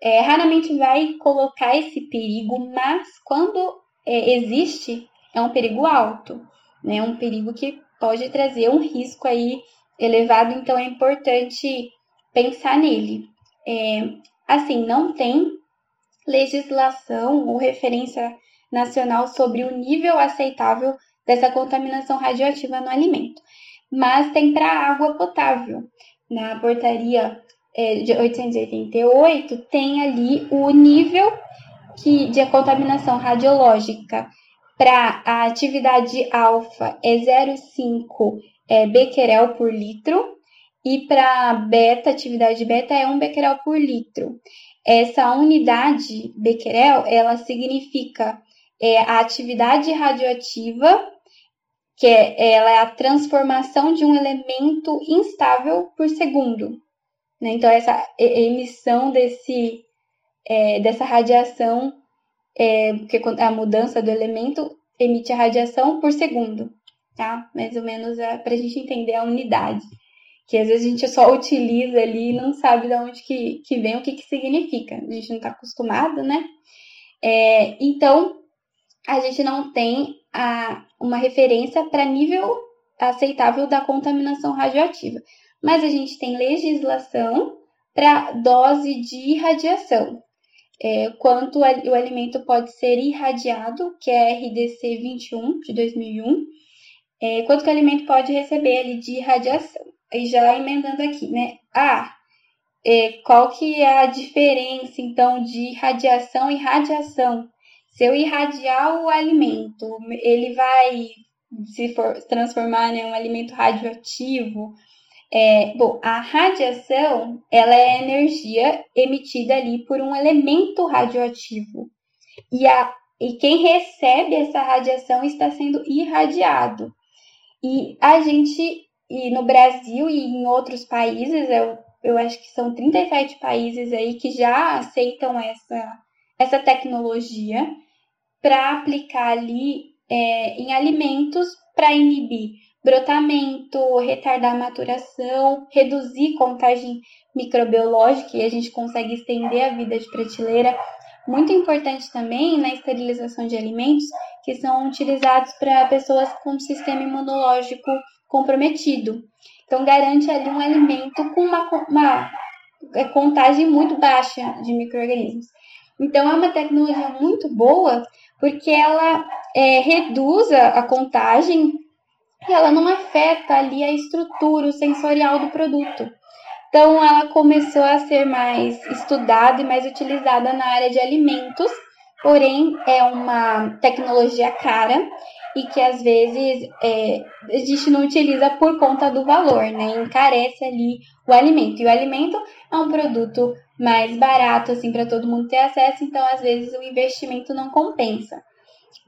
é, raramente vai colocar esse perigo, mas quando é, existe, é um perigo alto, né? Um perigo que pode trazer um risco aí elevado, então é importante pensar nele. É, assim, não tem legislação ou referência nacional sobre o nível aceitável dessa contaminação radioativa no alimento, mas tem para água potável. Na portaria é, de 888 tem ali o nível que, de contaminação radiológica para a atividade alfa é 0,5 é, becquerel por litro e para beta, atividade beta é 1 becquerel por litro. Essa unidade becquerel, ela significa é, a atividade radioativa, que é, ela é a transformação de um elemento instável por segundo. Né? Então, essa emissão desse, é, dessa radiação, é, porque a mudança do elemento emite a radiação por segundo, tá? Mais ou menos é, para a gente entender a unidade. Que às vezes a gente só utiliza ali e não sabe de onde que, que vem, o que, que significa. A gente não está acostumado, né? É, então, a gente não tem a, uma referência para nível aceitável da contaminação radioativa mas a gente tem legislação para dose de irradiação. É, quanto o alimento pode ser irradiado, que é a RDC 21 de 2001, é, quanto o alimento pode receber ali de irradiação. Aí já emendando aqui, né? Ah, é, qual que é a diferença, então, de radiação e radiação? Se eu irradiar o alimento, ele vai se for, transformar em um alimento radioativo é, bom, a radiação ela é energia emitida ali por um elemento radioativo. E, a, e quem recebe essa radiação está sendo irradiado. E a gente, e no Brasil e em outros países, eu, eu acho que são 37 países aí que já aceitam essa, essa tecnologia para aplicar ali é, em alimentos para inibir brotamento, retardar a maturação, reduzir contagem microbiológica e a gente consegue estender a vida de prateleira. Muito importante também na esterilização de alimentos que são utilizados para pessoas com sistema imunológico comprometido. Então, garante ali um alimento com uma, uma é, contagem muito baixa de micro-organismos. Então, é uma tecnologia muito boa porque ela é, reduz a contagem e ela não afeta ali a estrutura, o sensorial do produto. Então, ela começou a ser mais estudada e mais utilizada na área de alimentos, porém é uma tecnologia cara e que às vezes é, a gente não utiliza por conta do valor, né? Encarece ali o alimento. E o alimento é um produto mais barato, assim, para todo mundo ter acesso, então às vezes o investimento não compensa.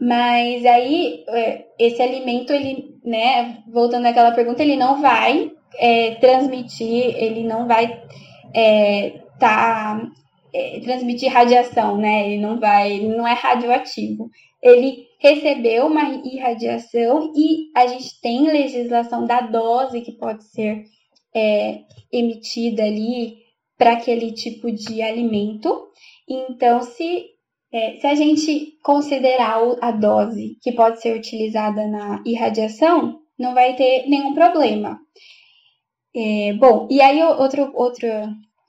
Mas aí, é, esse alimento, ele, né, voltando àquela pergunta, ele não vai é, transmitir, ele não vai é, tá, é, transmitir radiação, né? Ele não vai, ele não é radioativo. Ele recebeu uma irradiação e a gente tem legislação da dose que pode ser é, emitida ali para aquele tipo de alimento. Então, se é, se a gente considerar a dose que pode ser utilizada na irradiação, não vai ter nenhum problema. É, bom, e aí outro, outro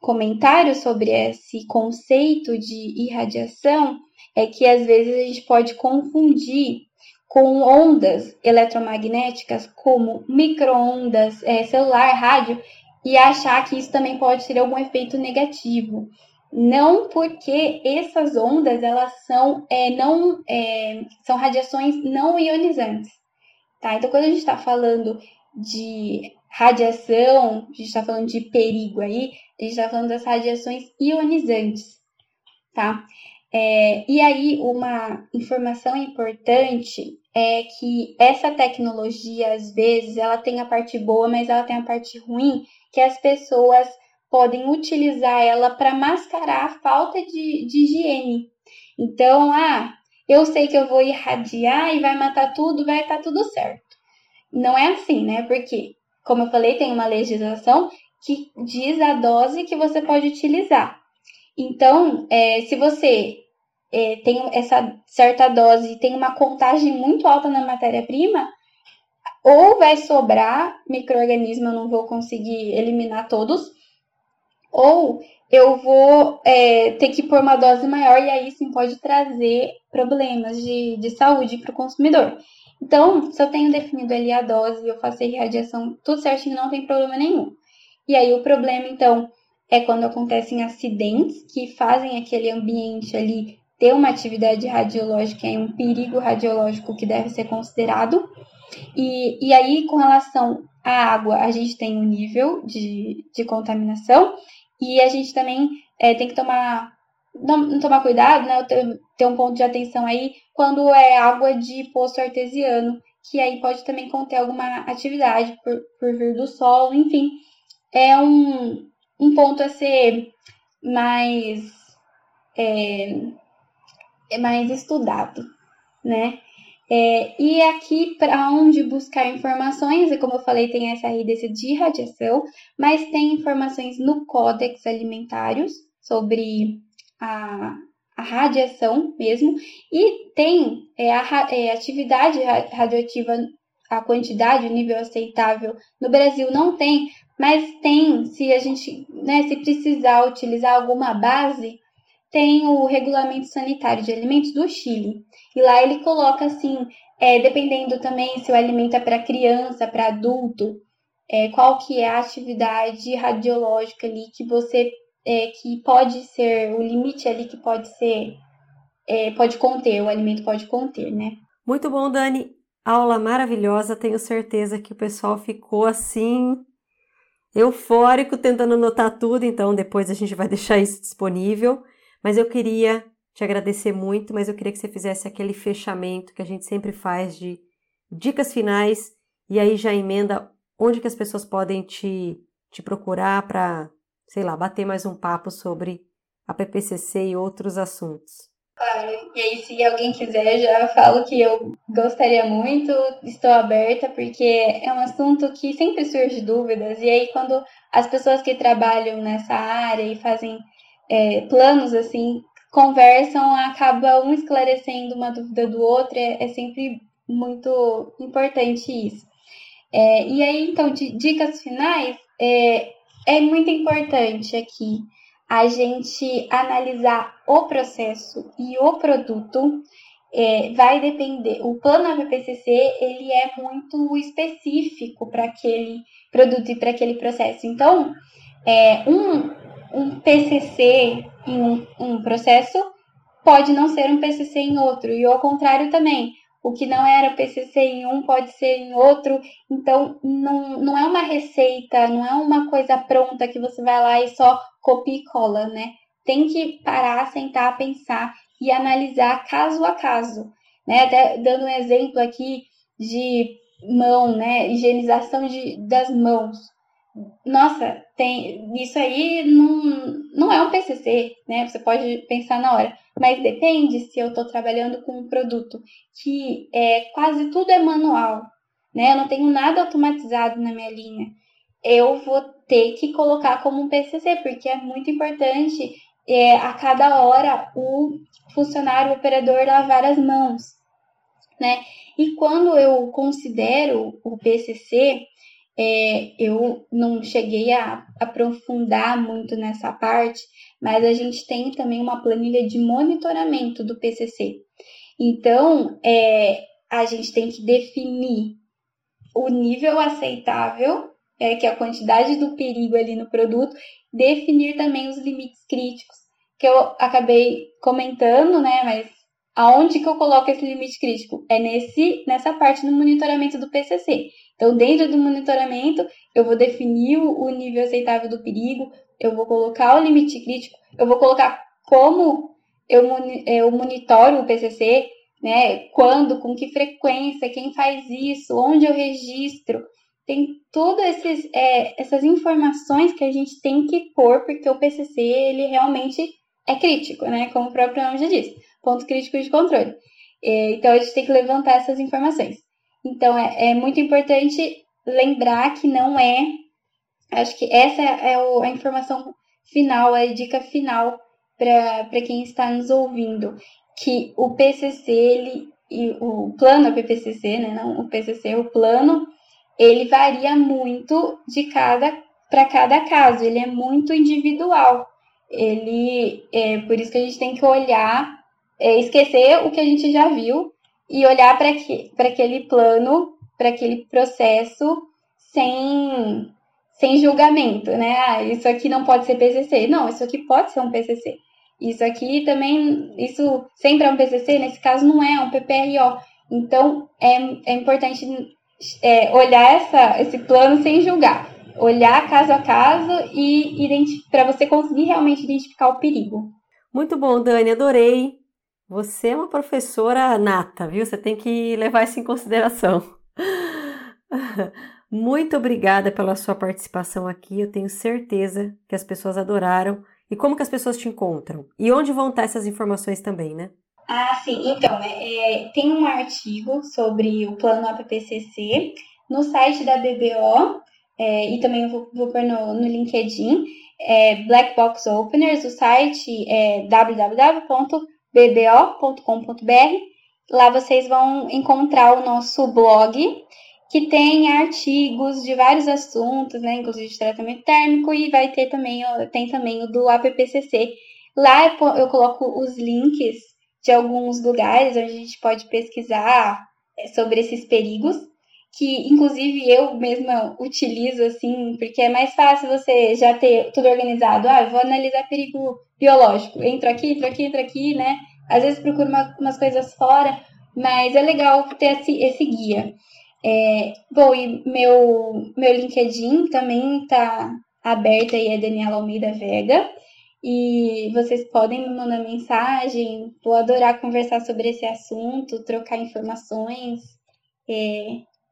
comentário sobre esse conceito de irradiação é que às vezes a gente pode confundir com ondas eletromagnéticas como microondas, é, celular, rádio, e achar que isso também pode ter algum efeito negativo. Não porque essas ondas elas são é, não é, são radiações não ionizantes, tá? Então quando a gente está falando de radiação, a gente está falando de perigo aí, a gente está falando das radiações ionizantes, tá? É, e aí, uma informação importante é que essa tecnologia, às vezes, ela tem a parte boa, mas ela tem a parte ruim, que as pessoas podem utilizar ela para mascarar a falta de, de higiene. Então, ah, eu sei que eu vou irradiar e vai matar tudo, vai estar tá tudo certo. Não é assim, né? Porque, como eu falei, tem uma legislação que diz a dose que você pode utilizar. Então, é, se você é, tem essa certa dose e tem uma contagem muito alta na matéria-prima, ou vai sobrar microorganismo, eu não vou conseguir eliminar todos, ou eu vou é, ter que pôr uma dose maior e aí sim pode trazer problemas de, de saúde para o consumidor. Então, se eu tenho definido ali a dose, eu faço a irradiação tudo certinho, não tem problema nenhum. E aí o problema, então, é quando acontecem acidentes que fazem aquele ambiente ali ter uma atividade radiológica e um perigo radiológico que deve ser considerado. E, e aí, com relação à água, a gente tem um nível de, de contaminação e a gente também é, tem que tomar, não, tomar cuidado, né? Ter, ter um ponto de atenção aí quando é água de poço artesiano, que aí pode também conter alguma atividade por, por vir do solo, enfim. É um, um ponto a ser mais, é, mais estudado, né? É, e aqui, para onde buscar informações, e como eu falei, tem essa RDC de radiação, mas tem informações no Códex Alimentários sobre a, a radiação mesmo, e tem é, a é, atividade radioativa, a quantidade, o nível aceitável. No Brasil não tem, mas tem, se a gente, né, se precisar utilizar alguma base, tem o Regulamento Sanitário de Alimentos do Chile. E lá ele coloca assim, é, dependendo também se o alimento é para criança, para adulto, é, qual que é a atividade radiológica ali que você é, que pode ser o limite ali que pode ser é, pode conter, o alimento pode conter, né? Muito bom, Dani. Aula maravilhosa. Tenho certeza que o pessoal ficou assim eufórico tentando anotar tudo. Então depois a gente vai deixar isso disponível. Mas eu queria te agradecer muito, mas eu queria que você fizesse aquele fechamento que a gente sempre faz de dicas finais e aí já emenda onde que as pessoas podem te, te procurar para, sei lá, bater mais um papo sobre a PPCC e outros assuntos. Claro, e aí se alguém quiser, já falo que eu gostaria muito, estou aberta, porque é um assunto que sempre surge dúvidas, e aí quando as pessoas que trabalham nessa área e fazem é, planos assim conversam, acaba um esclarecendo uma dúvida do outro, é, é sempre muito importante isso. É, e aí, então, de dicas finais, é, é muito importante aqui a gente analisar o processo e o produto. É, vai depender. O plano APPCC ele é muito específico para aquele produto e para aquele processo. Então, é, um, um PCC em um, um processo pode não ser um PCC em outro, e ao contrário também. O que não era PCC em um pode ser em outro. Então, não, não é uma receita, não é uma coisa pronta que você vai lá e só copia e cola, né? Tem que parar, sentar, pensar e analisar caso a caso. Né? Até dando um exemplo aqui de mão, né? Higienização de, das mãos nossa, tem isso aí não, não é um PCC, né? Você pode pensar na hora, mas depende se eu estou trabalhando com um produto que é quase tudo é manual, né? Eu não tenho nada automatizado na minha linha. Eu vou ter que colocar como um PCC, porque é muito importante é, a cada hora o funcionário, o operador lavar as mãos, né? E quando eu considero o PCC, é, eu não cheguei a aprofundar muito nessa parte, mas a gente tem também uma planilha de monitoramento do PCC. Então, é, a gente tem que definir o nível aceitável, é, que é a quantidade do perigo ali no produto, definir também os limites críticos, que eu acabei comentando, né, mas Aonde que eu coloco esse limite crítico? É nesse, nessa parte do monitoramento do PCC. Então, dentro do monitoramento, eu vou definir o nível aceitável do perigo, eu vou colocar o limite crítico, eu vou colocar como eu, eu monitoro o PCC, né? Quando, com que frequência, quem faz isso, onde eu registro. Tem todas é, essas informações que a gente tem que pôr, porque o PCC, ele realmente é crítico, né? Como o próprio nome já diz, ponto crítico de controle. É, então, a gente tem que levantar essas informações. Então, é, é muito importante lembrar que não é. Acho que essa é a informação final, a dica final para quem está nos ouvindo, que o PCC, ele, e o plano PPCC, né, não o PCC, o plano, ele varia muito de cada para cada caso, ele é muito individual. Ele é por isso que a gente tem que olhar, é, esquecer o que a gente já viu e olhar para aquele plano, para aquele processo sem sem julgamento, né? Ah, isso aqui não pode ser PCC. Não, isso aqui pode ser um PCC. Isso aqui também, isso sempre é um PCC, nesse caso não é, é um PPRO. Então, é, é importante é, olhar essa, esse plano sem julgar. Olhar caso a caso e para você conseguir realmente identificar o perigo. Muito bom, Dani, adorei. Você é uma professora nata, viu? Você tem que levar isso em consideração. Muito obrigada pela sua participação aqui. Eu tenho certeza que as pessoas adoraram e como que as pessoas te encontram? E onde vão estar essas informações também, né? Ah, sim. Então, é, é tem um artigo sobre o plano APPCC no site da BBO, é, e também eu vou, vou pôr no, no LinkedIn, é Black Box Openers, o site é www.bbo.com.br. Lá vocês vão encontrar o nosso blog, que tem artigos de vários assuntos, né, inclusive de tratamento térmico, e vai ter também, tem também o do APPCC. Lá eu coloco os links de alguns lugares onde a gente pode pesquisar é, sobre esses perigos, que inclusive eu mesma utilizo assim, porque é mais fácil você já ter tudo organizado. Ah, eu vou analisar perigo biológico, entro aqui, entro aqui, entro aqui, né? Às vezes procuro uma, umas coisas fora, mas é legal ter esse, esse guia. É, bom, e meu, meu LinkedIn também está aberto aí, é Daniela Almeida Vega. E vocês podem me mandar mensagem. Vou adorar conversar sobre esse assunto, trocar informações. É,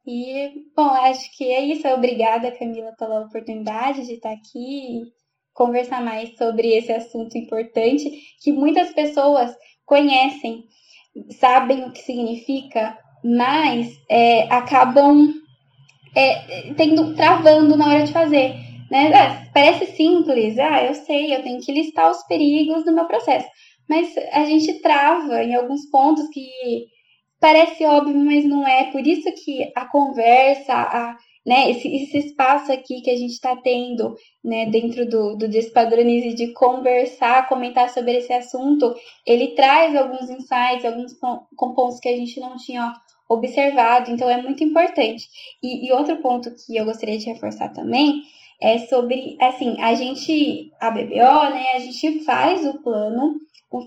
e, bom, acho que é isso. Obrigada, Camila, pela oportunidade de estar aqui e conversar mais sobre esse assunto importante que muitas pessoas conhecem, sabem o que significa, mas é, acabam é, tendo, travando na hora de fazer. Né? Ah, parece simples, ah, eu sei, eu tenho que listar os perigos do meu processo. Mas a gente trava em alguns pontos que parece óbvio, mas não é. Por isso que a conversa, a, né, esse, esse espaço aqui que a gente está tendo né, dentro do, do Despadronize de conversar, comentar sobre esse assunto, ele traz alguns insights, alguns pontos que a gente não tinha observado, então é muito importante. E, e, outro ponto que eu gostaria de reforçar também é sobre, assim, a gente, a BBO, né, a gente faz o plano,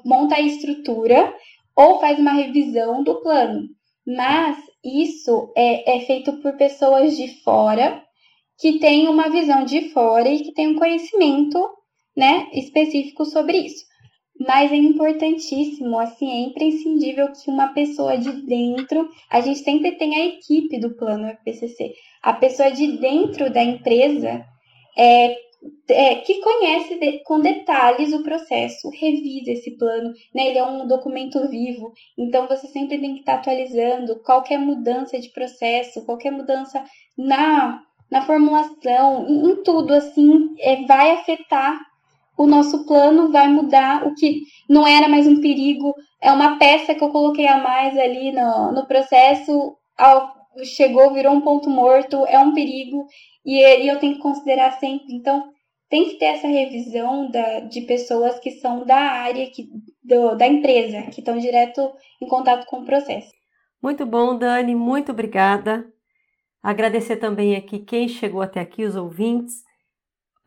monta a estrutura ou faz uma revisão do plano, mas isso é, é feito por pessoas de fora que têm uma visão de fora e que têm um conhecimento, né, específico sobre isso. Mas é importantíssimo, assim, é imprescindível que uma pessoa de dentro, a gente sempre tem a equipe do plano FPCC, a pessoa de dentro da empresa é, é, que conhece de, com detalhes o processo, revisa esse plano, né? Ele é um documento vivo, então você sempre tem que estar atualizando qualquer mudança de processo, qualquer mudança na, na formulação, em, em tudo, assim, é, vai afetar o nosso plano vai mudar. O que não era mais um perigo, é uma peça que eu coloquei a mais ali no, no processo, ao, chegou, virou um ponto morto, é um perigo, e, e eu tenho que considerar sempre. Então, tem que ter essa revisão da, de pessoas que são da área, que, do, da empresa, que estão direto em contato com o processo. Muito bom, Dani, muito obrigada. Agradecer também aqui quem chegou até aqui, os ouvintes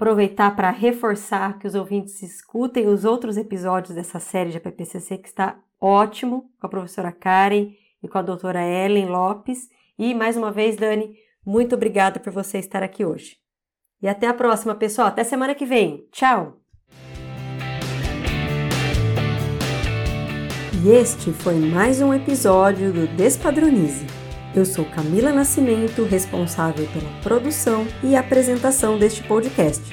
aproveitar para reforçar que os ouvintes escutem os outros episódios dessa série de APPCC que está ótimo com a professora Karen e com a doutora Ellen Lopes. E mais uma vez, Dani, muito obrigada por você estar aqui hoje. E até a próxima, pessoal. Até semana que vem. Tchau! E este foi mais um episódio do Despadronize. Eu sou Camila Nascimento, responsável pela produção e apresentação deste podcast,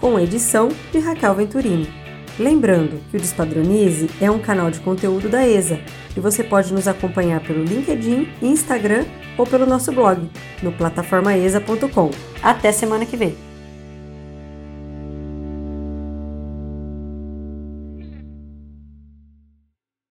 com edição de Raquel Venturini. Lembrando que o Despadronize é um canal de conteúdo da ESA e você pode nos acompanhar pelo LinkedIn, Instagram ou pelo nosso blog no plataformaesa.com. Até semana que vem!